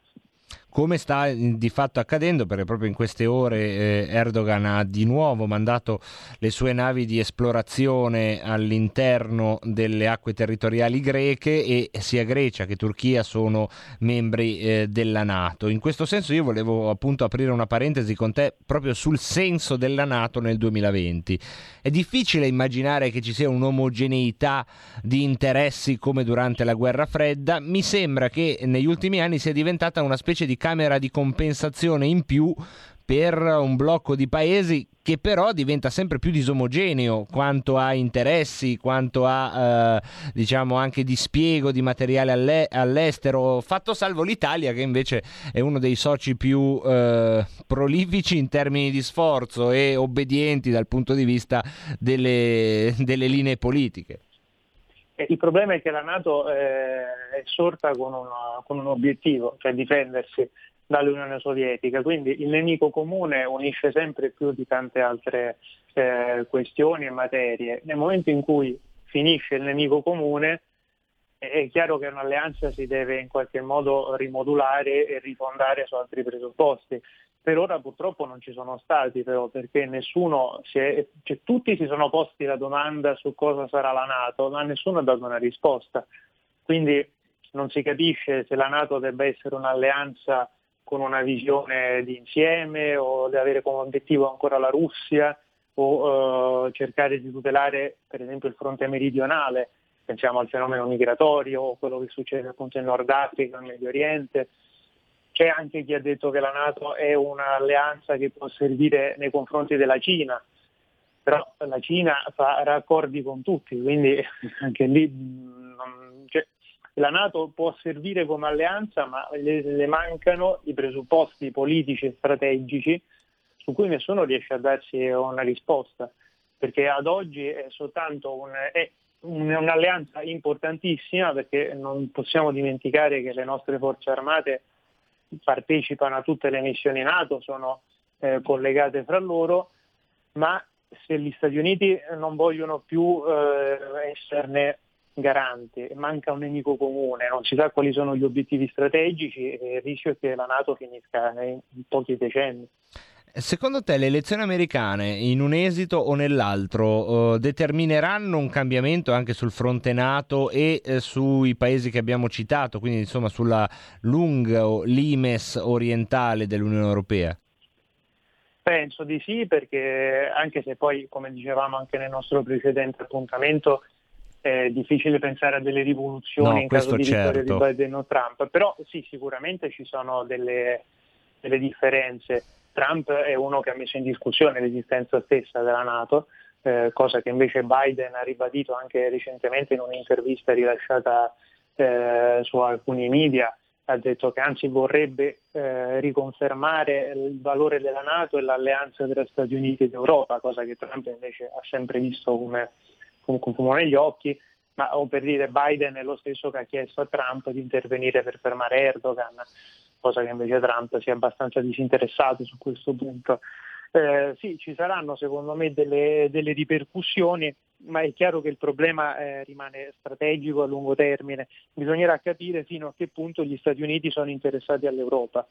Come sta eh, di fatto accadendo, perché proprio in queste ore eh, Erdogan ha di nuovo mandato le sue navi di esplorazione all'interno delle acque territoriali greche e sia Grecia che Turchia sono membri eh, della Nato. In questo senso io volevo appunto aprire una parentesi con te proprio sul senso della Nato nel 2020. È difficile immaginare che ci sia un'omogeneità di interessi come durante la guerra fredda. Mi sembra che negli ultimi anni sia diventata una specie di camera di compensazione in più per un blocco di paesi che però diventa sempre più disomogeneo quanto a interessi, quanto a eh, diciamo anche dispiego di materiale alle- all'estero, fatto salvo l'Italia che invece è uno dei soci più eh, prolifici in termini di sforzo e obbedienti dal punto di vista delle, delle linee politiche. Il problema è che la Nato eh, è sorta con, una- con un obiettivo, cioè difendersi dall'Unione Sovietica, quindi il nemico comune unisce sempre più di tante altre eh, questioni e materie. Nel momento in cui finisce il nemico comune è chiaro che un'alleanza si deve in qualche modo rimodulare e rifondare su altri presupposti. Per ora purtroppo non ci sono stati però perché nessuno si è, cioè, tutti si sono posti la domanda su cosa sarà la Nato, ma nessuno ha dato una risposta. Quindi non si capisce se la Nato debba essere un'alleanza con una visione di insieme o di avere come obiettivo ancora la Russia o eh, cercare di tutelare per esempio il fronte meridionale, pensiamo al fenomeno migratorio o quello che succede appunto in Nord Africa, in Medio Oriente. C'è anche chi ha detto che la Nato è un'alleanza che può servire nei confronti della Cina, però la Cina fa raccordi con tutti, quindi anche lì non- cioè, la Nato può servire come alleanza, ma le, le mancano i presupposti politici e strategici su cui nessuno riesce a darsi una risposta, perché ad oggi è soltanto un- è un- un'alleanza importantissima perché non possiamo dimenticare che le nostre forze armate partecipano a tutte le missioni NATO, sono eh, collegate fra loro, ma se gli Stati Uniti non vogliono più eh, esserne garanti, manca un nemico comune, non si sa quali sono gli obiettivi strategici e il rischio è che la Nato finisca in pochi decenni. Secondo te le elezioni americane, in un esito o nell'altro, eh, determineranno un cambiamento anche sul fronte NATO e eh, sui paesi che abbiamo citato, quindi insomma sulla lunga limes orientale dell'Unione Europea? Penso di sì, perché anche se poi, come dicevamo anche nel nostro precedente appuntamento, è difficile pensare a delle rivoluzioni No, in caso di vittoria certo. di Biden o Trump, però sì, sicuramente ci sono delle, delle differenze. Trump è uno che ha messo in discussione l'esistenza stessa della Nato, eh, cosa che invece Biden ha ribadito anche recentemente in un'intervista rilasciata eh, su alcuni media, ha detto che anzi vorrebbe eh, riconfermare il valore della Nato e l'alleanza tra Stati Uniti ed Europa, cosa che Trump invece ha sempre visto come, come, come negli occhi, ma o per dire Biden è lo stesso che ha chiesto a Trump di intervenire per fermare Erdogan, cosa che invece Trump si è abbastanza disinteressato su questo punto. Eh, sì, ci saranno secondo me delle, delle ripercussioni, ma è chiaro che il problema eh, rimane strategico a lungo termine. Bisognerà capire fino a che punto gli Stati Uniti sono interessati all'Europa.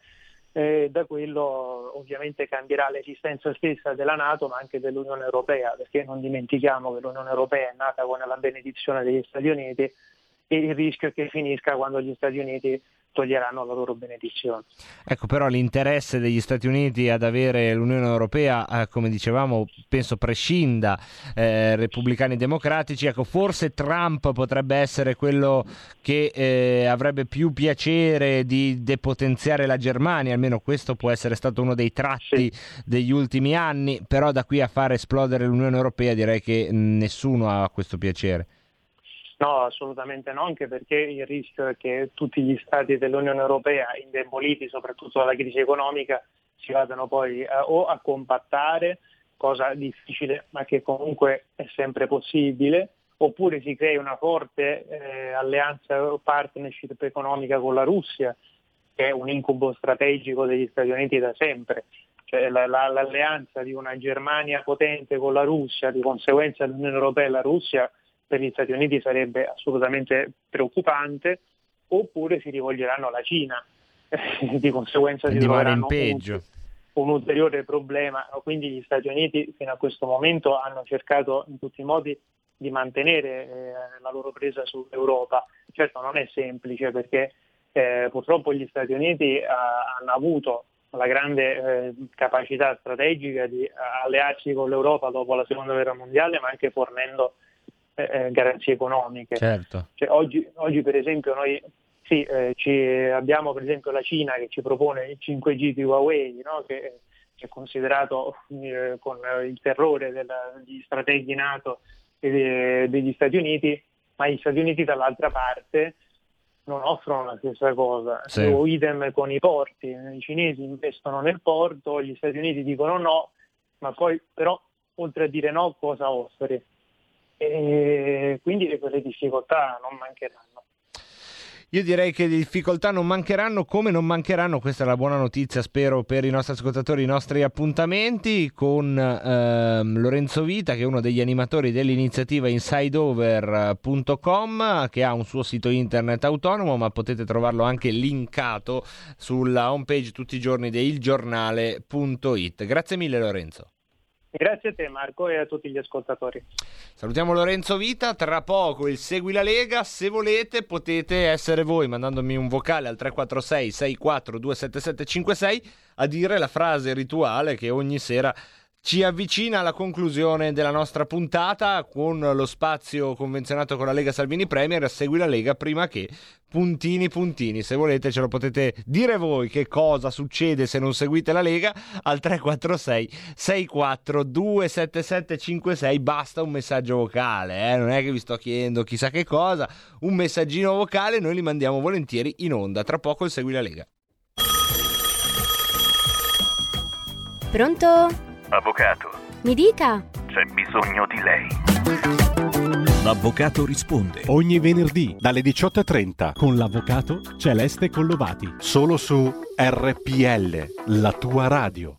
Eh, da quello ovviamente cambierà l'esistenza stessa della Nato, ma anche dell'Unione Europea, perché non dimentichiamo che l'Unione Europea è nata con la benedizione degli Stati Uniti e il rischio è che finisca quando gli Stati Uniti toglieranno la loro benedizione. Ecco, però l'interesse degli Stati Uniti ad avere l'Unione Europea, eh, come dicevamo, penso prescinda eh, repubblicani e democratici. Ecco, forse Trump potrebbe essere quello che eh, avrebbe più piacere di depotenziare la Germania, almeno questo può essere stato uno dei tratti degli ultimi anni, però da qui a far esplodere l'Unione Europea direi che mh, nessuno ha questo piacere. No, assolutamente no, anche perché il rischio è che tutti gli stati dell'Unione Europea, indeboliti soprattutto dalla crisi economica, si vadano poi eh, o a compattare, cosa difficile ma che comunque è sempre possibile, oppure si crea una forte eh, alleanza o partnership economica con la Russia, che è un incubo strategico degli Stati Uniti da sempre. Cioè, la- la- l'alleanza di una Germania potente con la Russia, di conseguenza l'Unione Europea e la Russia, per gli Stati Uniti sarebbe assolutamente preoccupante, oppure si rivolgeranno alla Cina, di conseguenza si troveranno un, ulteriore problema. Quindi gli Stati Uniti fino a questo momento hanno cercato in tutti i modi di mantenere eh, la loro presa sull'Europa. Certo non è semplice perché eh, purtroppo gli Stati Uniti eh, hanno avuto la grande eh, capacità strategica di allearsi con l'Europa dopo la seconda guerra mondiale, ma anche fornendo eh, eh, garanzie economiche. Certo. Cioè, oggi, oggi, per esempio noi sì, eh, ci, abbiamo per esempio la Cina che ci propone il 5G di Huawei, no? che, che è considerato eh, con il terrore della- degli strateghi NATO e de- degli Stati Uniti, ma gli Stati Uniti dall'altra parte non offrono la stessa cosa. Sì. O idem con i porti, i cinesi investono nel porto, gli Stati Uniti dicono no, ma poi però oltre a dire no cosa offri? E quindi quelle difficoltà non mancheranno. Io direi che le difficoltà non mancheranno, come non mancheranno, questa è la buona notizia, spero, per i nostri ascoltatori, i nostri appuntamenti con ehm, Lorenzo Vita, che è uno degli animatori dell'iniziativa insideover.com, che ha un suo sito internet autonomo, ma potete trovarlo anche linkato sulla homepage tutti i giorni di ilgiornale.it. Grazie mille Lorenzo. Grazie a te Marco e a tutti gli ascoltatori. Salutiamo Lorenzo Vita, tra poco il Segui la Lega, se volete potete essere voi mandandomi un vocale al 346 64 27756 a dire la frase rituale che ogni sera ci avvicina alla conclusione della nostra puntata con lo spazio convenzionato con la Lega Salvini Premier, segui la Lega prima che puntini puntini, se volete ce lo potete dire voi che cosa succede se non seguite la Lega al 346 64 27756 basta un messaggio vocale, eh? non è che vi sto chiedendo chissà che cosa, un messaggino vocale noi li mandiamo volentieri in onda, tra poco il segui la Lega. Pronto? Avvocato, Mi dica. c'è bisogno di lei. L'avvocato risponde ogni venerdì dalle 18.30 con l'avvocato Celeste Collovati. Solo su RPL, la tua radio.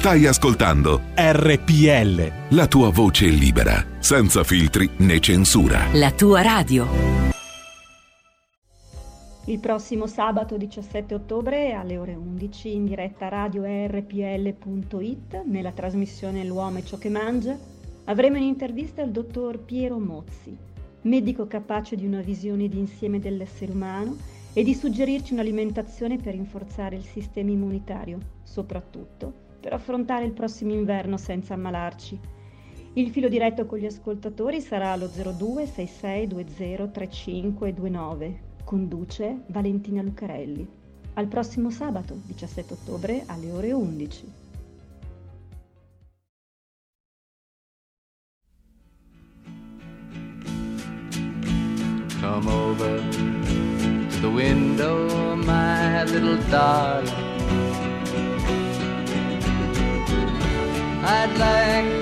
Stai ascoltando RPL. la tua voce libera, senza filtri né censura. La tua radio. Il prossimo sabato 17 ottobre alle ore 11 in diretta radio rpl.it nella trasmissione L'uomo e ciò che mangia avremo in intervista il dottor Piero Mozzi, medico capace di una visione d'insieme dell'essere umano e di suggerirci un'alimentazione per rinforzare il sistema immunitario, soprattutto per affrontare il prossimo inverno senza ammalarci. Il filo diretto con gli ascoltatori sarà allo 02 6620 3529. Conduce Valentina Lucarelli. Al prossimo sabato, 17 ottobre, alle ore 11. Come over to the window, my little darling. I'd like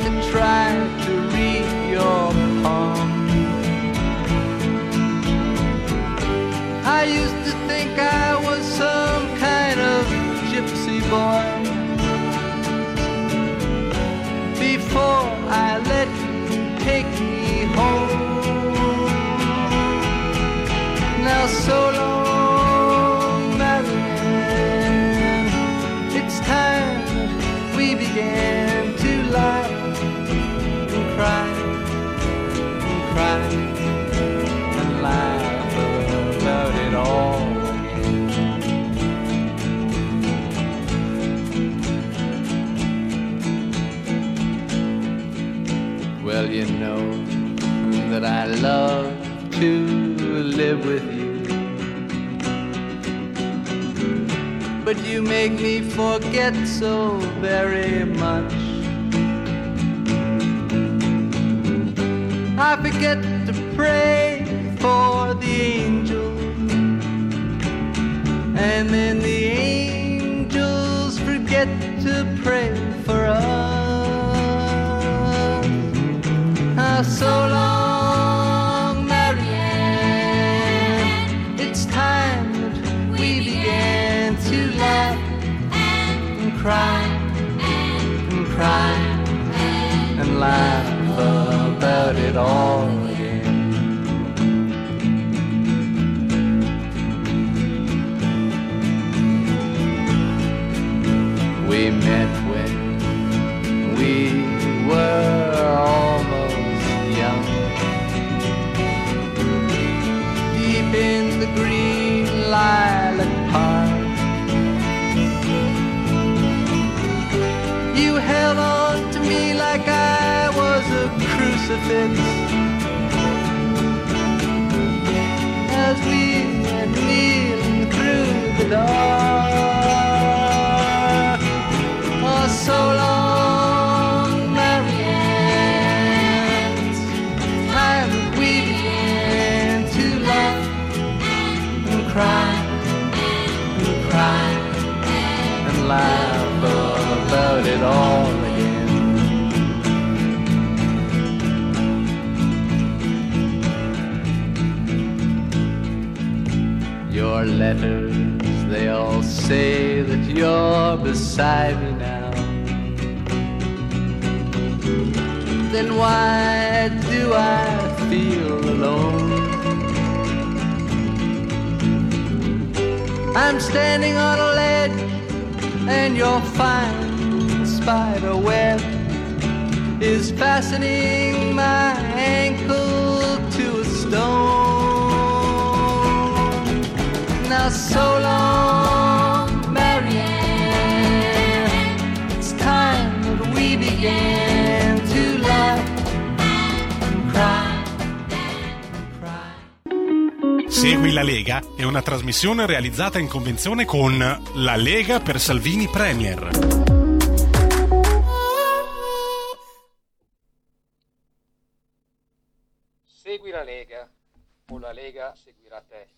love to live with you. But you make me forget so very much. I forget to pray for the angels, and then the angels forget to pray for us. Ah, so cry and cry and laugh about it all crucifix. As we went kneeling through the dark. Letters, they all say that you're beside me now. Then why do I feel alone? I'm standing on a ledge and your fine spider web is fastening my ankle So long, Marianne. It's time that we began to laugh and cry. Segui la Lega è una trasmissione realizzata in convenzione con La Lega per Salvini Premier. Segui la Lega o la Lega seguirà te.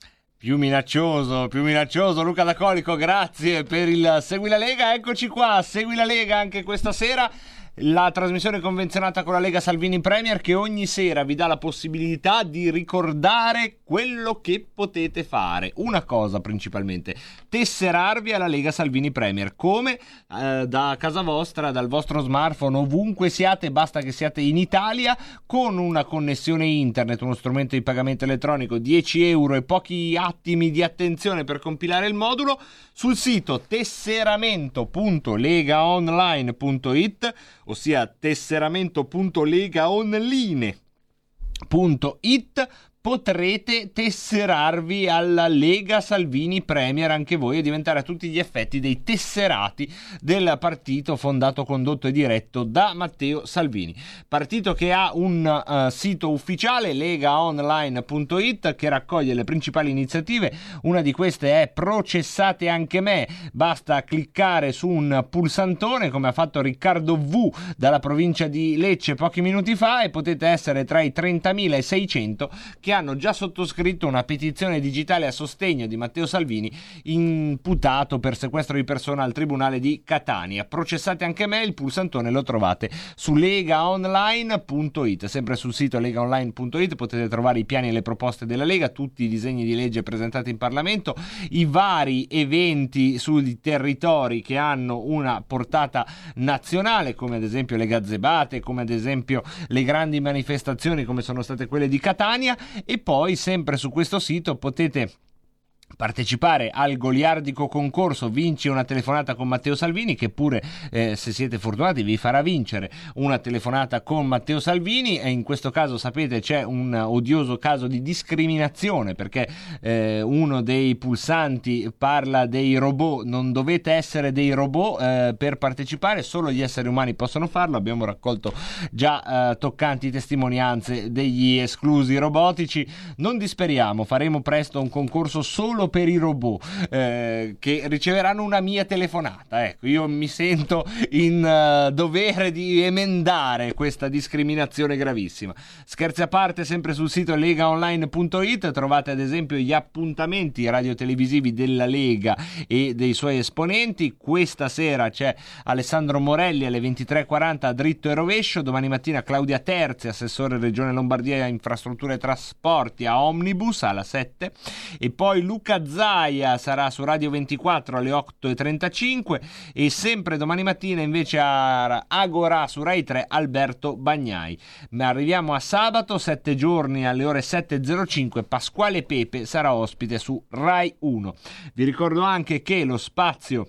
Più minaccioso, più minaccioso. Luca D'Acolico, grazie per il Segui la Lega. Eccoci qua, Segui la Lega anche questa sera. La trasmissione convenzionata con la Lega Salvini Premier che ogni sera vi dà la possibilità di ricordare quello che potete fare. Una cosa principalmente, tesserarvi alla Lega Salvini Premier. Come? Eh, da casa vostra, dal vostro smartphone, ovunque siate, basta che siate in Italia, con una connessione internet, uno strumento di pagamento elettronico, 10 euro e pochi attimi di attenzione per compilare il modulo, sul sito tesseramento.legaonline.it ossia tesseramento.legaonline.it potrete tesserarvi alla Lega Salvini Premier anche voi e diventare a tutti gli effetti dei tesserati del partito fondato, condotto e diretto da Matteo Salvini. Partito che ha un uh, sito ufficiale legaonline.it che raccoglie le principali iniziative. Una di queste è Processate anche me. Basta cliccare su un pulsantone come ha fatto Riccardo V dalla provincia di Lecce pochi minuti fa e potete essere tra i 30.600 che hanno già sottoscritto una petizione digitale a sostegno di Matteo Salvini, imputato per sequestro di persona al Tribunale di Catania. Processate anche me, il pulsantone lo trovate su legaonline.it. Sempre sul sito legaonline.it potete trovare i piani e le proposte della Lega, tutti i disegni di legge presentati in Parlamento, i vari eventi sui territori che hanno una portata nazionale, come ad esempio le gazzebate, come ad esempio le grandi manifestazioni come sono state quelle di Catania e poi sempre su questo sito potete partecipare al goliardico concorso vinci una telefonata con Matteo Salvini che pure eh, se siete fortunati vi farà vincere una telefonata con Matteo Salvini. E in questo caso sapete c'è un odioso caso di discriminazione perché eh, uno dei pulsanti parla dei robot. Non dovete essere dei robot eh, per partecipare solo gli esseri umani possono farlo. Abbiamo raccolto già eh, toccanti testimonianze degli esclusi robotici. Non disperiamo faremo presto un concorso solo per i robot eh, che riceveranno una mia telefonata. Ecco, io mi sento in uh, dovere di emendare questa discriminazione gravissima. Scherzi a parte, sempre sul sito legaonline.it trovate ad esempio gli appuntamenti radiotelevisivi della Lega e dei suoi esponenti. Questa sera c'è Alessandro Morelli alle 23.40 a dritto e rovescio. Domani mattina Claudia Terzi, assessore Regione Lombardia Infrastrutture e Trasporti a Omnibus alla 7 e poi Luca Zaia sarà su Radio 24 alle 8.35 e sempre domani mattina invece a Agora su Rai 3 Alberto Bagnai. Ma arriviamo a sabato, 7 giorni alle ore 7.05, Pasquale Pepe sarà ospite su Rai 1. Vi ricordo anche che lo spazio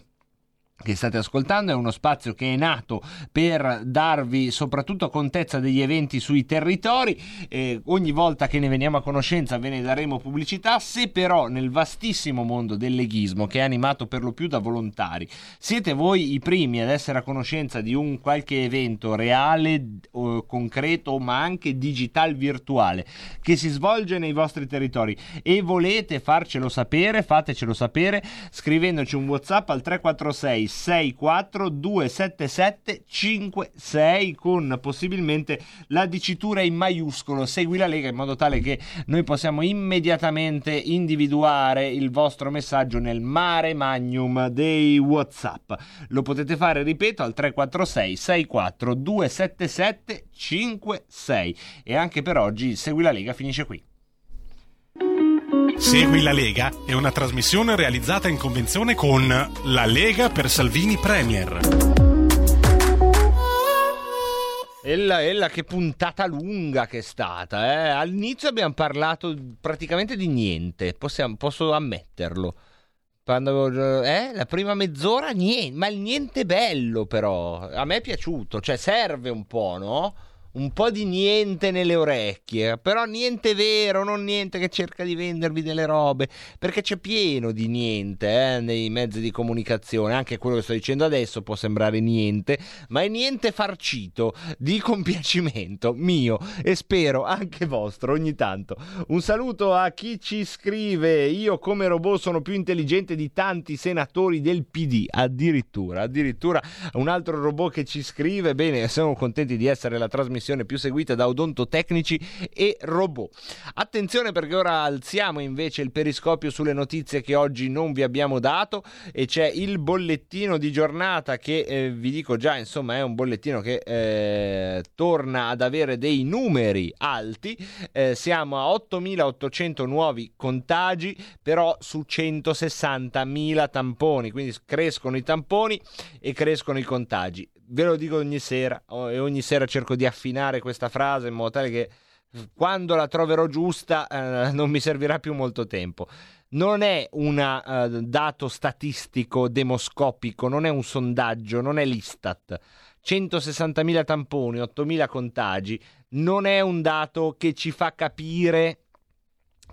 che state ascoltando è uno spazio che è nato per darvi soprattutto contezza degli eventi sui territori. Eh, ogni volta che ne veniamo a conoscenza ve ne daremo pubblicità. Se però nel vastissimo mondo del leghismo che è animato per lo più da volontari siete voi i primi ad essere a conoscenza di un qualche evento reale o concreto ma anche digital virtuale che si svolge nei vostri territori e volete farcelo sapere fatecelo sapere scrivendoci un whatsapp al 346 64 277 56 con possibilmente la dicitura in maiuscolo. Segui la Lega in modo tale che noi possiamo immediatamente individuare il vostro messaggio nel mare magnum dei whatsapp. Lo potete fare ripeto al 346 64 277 56 e anche per oggi segui la Lega finisce qui Segui la Lega è una trasmissione realizzata in convenzione con La Lega per Salvini Premier. Ella, ella, che puntata lunga che è stata. Eh? All'inizio abbiamo parlato praticamente di niente, possiamo- posso ammetterlo. Quando, eh, la prima mezz'ora niente, ma il niente bello però. A me è piaciuto, cioè serve un po', no? Un po' di niente nelle orecchie, però niente vero, non niente che cerca di vendervi delle robe, perché c'è pieno di niente eh, nei mezzi di comunicazione, anche quello che sto dicendo adesso può sembrare niente, ma è niente farcito di compiacimento mio e spero anche vostro ogni tanto. Un saluto a chi ci scrive, io come robot sono più intelligente di tanti senatori del PD, addirittura, addirittura un altro robot che ci scrive, bene, siamo contenti di essere la trasmissione più seguita da odontotecnici e robot. Attenzione perché ora alziamo invece il periscopio sulle notizie che oggi non vi abbiamo dato e c'è il bollettino di giornata che eh, vi dico già, insomma, è un bollettino che eh, torna ad avere dei numeri alti. Eh, siamo a 8.800 nuovi contagi, però su 160.000 tamponi, quindi crescono i tamponi e crescono i contagi. Ve lo dico ogni sera e ogni sera cerco di affinare questa frase in modo tale che quando la troverò giusta eh, non mi servirà più molto tempo. Non è un uh, dato statistico demoscopico, non è un sondaggio, non è l'Istat. 160.000 tamponi, 8.000 contagi, non è un dato che ci fa capire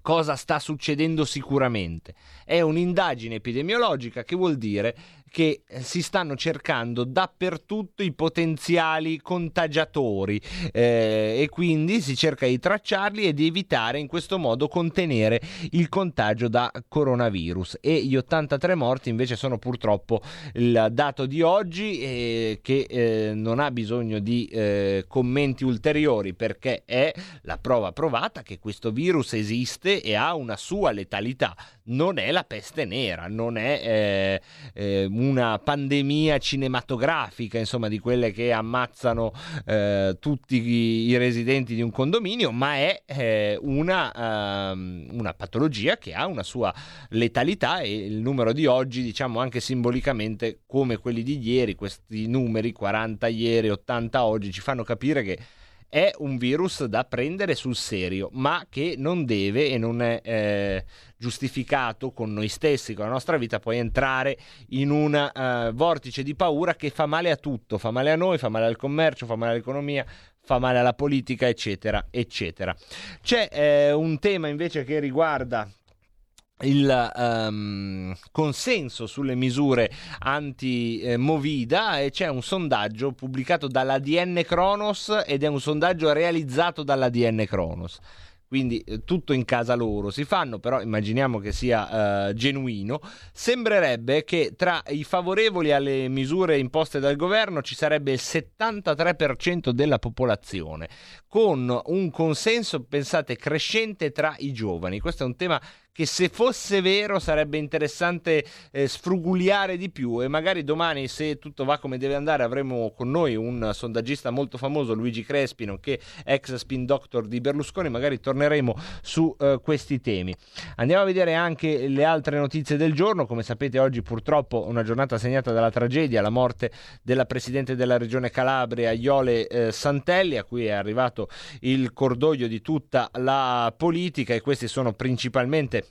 cosa sta succedendo sicuramente. È un'indagine epidemiologica che vuol dire che si stanno cercando dappertutto i potenziali contagiatori eh, e quindi si cerca di tracciarli e di evitare in questo modo contenere il contagio da coronavirus. E gli 83 morti invece sono purtroppo il dato di oggi eh, che eh, non ha bisogno di eh, commenti ulteriori perché è la prova provata che questo virus esiste e ha una sua letalità. Non è la peste nera, non è eh, eh, una pandemia cinematografica, insomma, di quelle che ammazzano eh, tutti i, residenti di un condominio, ma è eh, una, um, una, patologia che ha una sua letalità e il numero di oggi, diciamo anche simbolicamente come quelli di ieri, questi numeri 40 ieri, 80 oggi, ci fanno capire che è un virus da prendere sul serio, ma che non deve e non è eh, giustificato con noi stessi, con la nostra vita, poi entrare in un uh, vortice di paura che fa male a tutto, fa male a noi, fa male al commercio, fa male all'economia, fa male alla politica, eccetera, eccetera. C'è eh, un tema invece che riguarda il um, consenso sulle misure anti-Movida e c'è un sondaggio pubblicato dall'ADN Kronos ed è un sondaggio realizzato dall'ADN Kronos quindi eh, tutto in casa loro si fanno, però immaginiamo che sia uh, genuino, sembrerebbe che tra i favorevoli alle misure imposte dal governo ci sarebbe il 73% della popolazione, con un consenso, pensate, crescente tra i giovani. Questo è un tema che se fosse vero sarebbe interessante eh, sfrugugliare di più e magari domani se tutto va come deve andare avremo con noi un sondaggista molto famoso Luigi Crespi nonché ex spin doctor di Berlusconi. Magari torneremo su eh, questi temi. Andiamo a vedere anche le altre notizie del giorno. Come sapete oggi purtroppo una giornata segnata dalla tragedia la morte della presidente della regione Calabria Iole eh, Santelli a cui è arrivato il cordoglio di tutta la politica e questi sono principalmente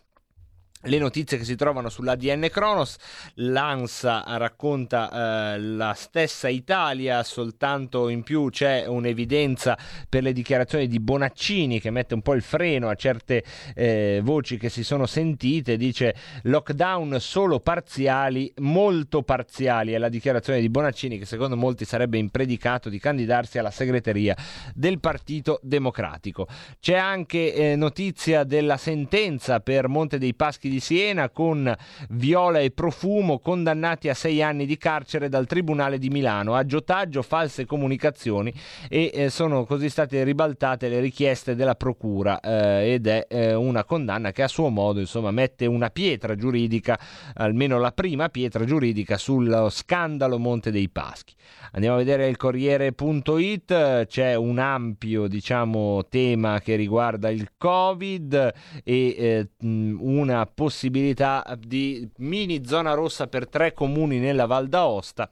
le notizie che si trovano sull'ADN Kronos, l'ANSA racconta eh, la stessa Italia, soltanto in più c'è un'evidenza per le dichiarazioni di Bonaccini che mette un po' il freno a certe eh, voci che si sono sentite, dice lockdown solo parziali, molto parziali, è la dichiarazione di Bonaccini che secondo molti sarebbe impredicato di candidarsi alla segreteria del Partito Democratico. C'è anche eh, notizia della sentenza per Monte dei Paschi Paschi di Siena con Viola e Profumo condannati a sei anni di carcere dal Tribunale di Milano. Aggiotaggio, false comunicazioni e eh, sono così state ribaltate le richieste della Procura eh, ed è eh, una condanna che a suo modo insomma mette una pietra giuridica, almeno la prima pietra giuridica sullo scandalo Monte dei Paschi. Andiamo a vedere il Corriere.it, c'è un ampio diciamo, tema che riguarda il Covid e eh, una possibilità di mini zona rossa per tre comuni nella Val d'Aosta.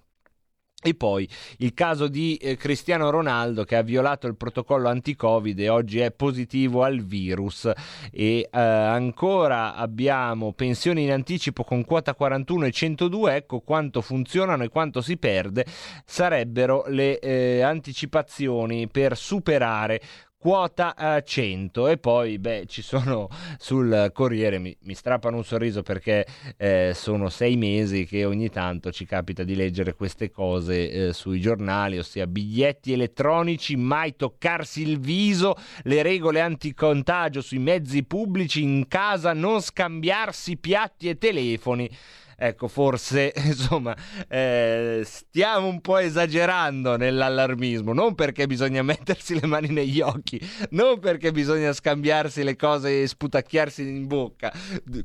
E poi il caso di eh, Cristiano Ronaldo che ha violato il protocollo anti-Covid e oggi è positivo al virus. E eh, ancora abbiamo pensioni in anticipo con quota 41 e 102. Ecco quanto funzionano e quanto si perde. Sarebbero le eh, anticipazioni per superare quota eh, 100 e poi beh ci sono sul Corriere mi, mi strappano un sorriso perché eh, sono sei mesi che ogni tanto ci capita di leggere queste cose eh, sui giornali ossia biglietti elettronici mai toccarsi il viso le regole anticontagio sui mezzi pubblici in casa non scambiarsi piatti e telefoni Ecco, forse insomma eh, stiamo un po' esagerando nell'allarmismo, non perché bisogna mettersi le mani negli occhi, non perché bisogna scambiarsi le cose e sputacchiarsi in bocca.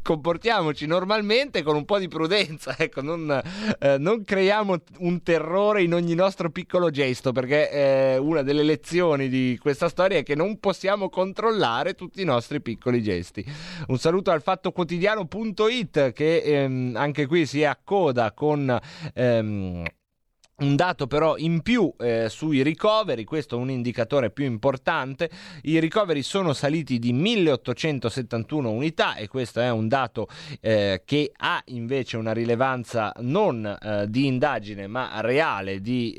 Comportiamoci normalmente con un po' di prudenza, ecco, non, eh, non creiamo un terrore in ogni nostro piccolo gesto, perché eh, una delle lezioni di questa storia è che non possiamo controllare tutti i nostri piccoli gesti. Un saluto al fattoquotidiano.it che ehm, anche anche qui si accoda con ehm, un dato però in più eh, sui ricoveri, questo è un indicatore più importante, i ricoveri sono saliti di 1871 unità e questo è un dato eh, che ha invece una rilevanza non eh, di indagine ma reale di...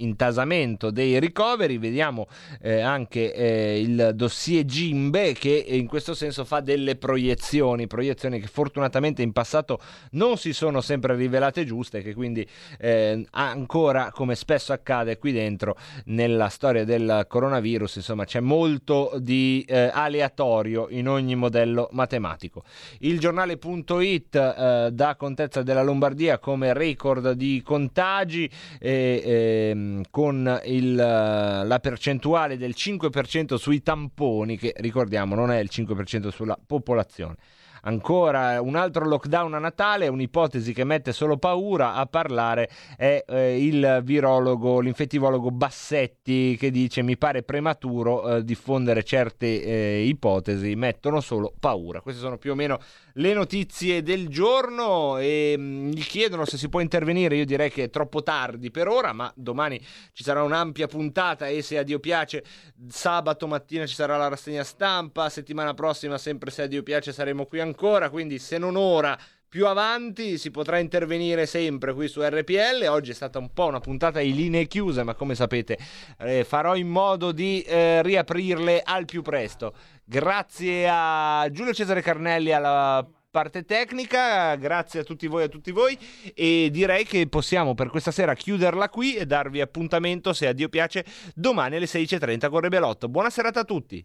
ehm, intasamento dei ricoveri, vediamo eh, anche eh, il dossier Gimbe che in questo senso fa delle proiezioni, proiezioni che fortunatamente in passato non si sono sempre rivelate giuste, che quindi eh, ancora come spesso accade qui dentro nella storia del coronavirus, insomma c'è molto di eh, aleatorio in ogni modello matematico. Il giornale.it eh, dà contezza della Lombardia come record di contagi e ehm, con il, la percentuale del 5% sui tamponi, che ricordiamo non è il 5% sulla popolazione. Ancora un altro lockdown a Natale, un'ipotesi che mette solo paura a parlare è eh, il virologo, l'infettivologo Bassetti che dice mi pare prematuro eh, diffondere certe eh, ipotesi, mettono solo paura. Queste sono più o meno le notizie del giorno e mh, gli chiedono se si può intervenire, io direi che è troppo tardi per ora, ma domani ci sarà un'ampia puntata e se a Dio piace sabato mattina ci sarà la rassegna stampa, settimana prossima sempre se a Dio piace saremo qui ancora, quindi se non ora più avanti si potrà intervenire sempre qui su RPL. Oggi è stata un po' una puntata di linee chiuse, ma come sapete eh, farò in modo di eh, riaprirle al più presto. Grazie a Giulio Cesare Carnelli alla parte tecnica, grazie a tutti voi e a tutti voi e direi che possiamo per questa sera chiuderla qui e darvi appuntamento se a Dio piace domani alle 16.30 con Rebelotto. Buona serata a tutti.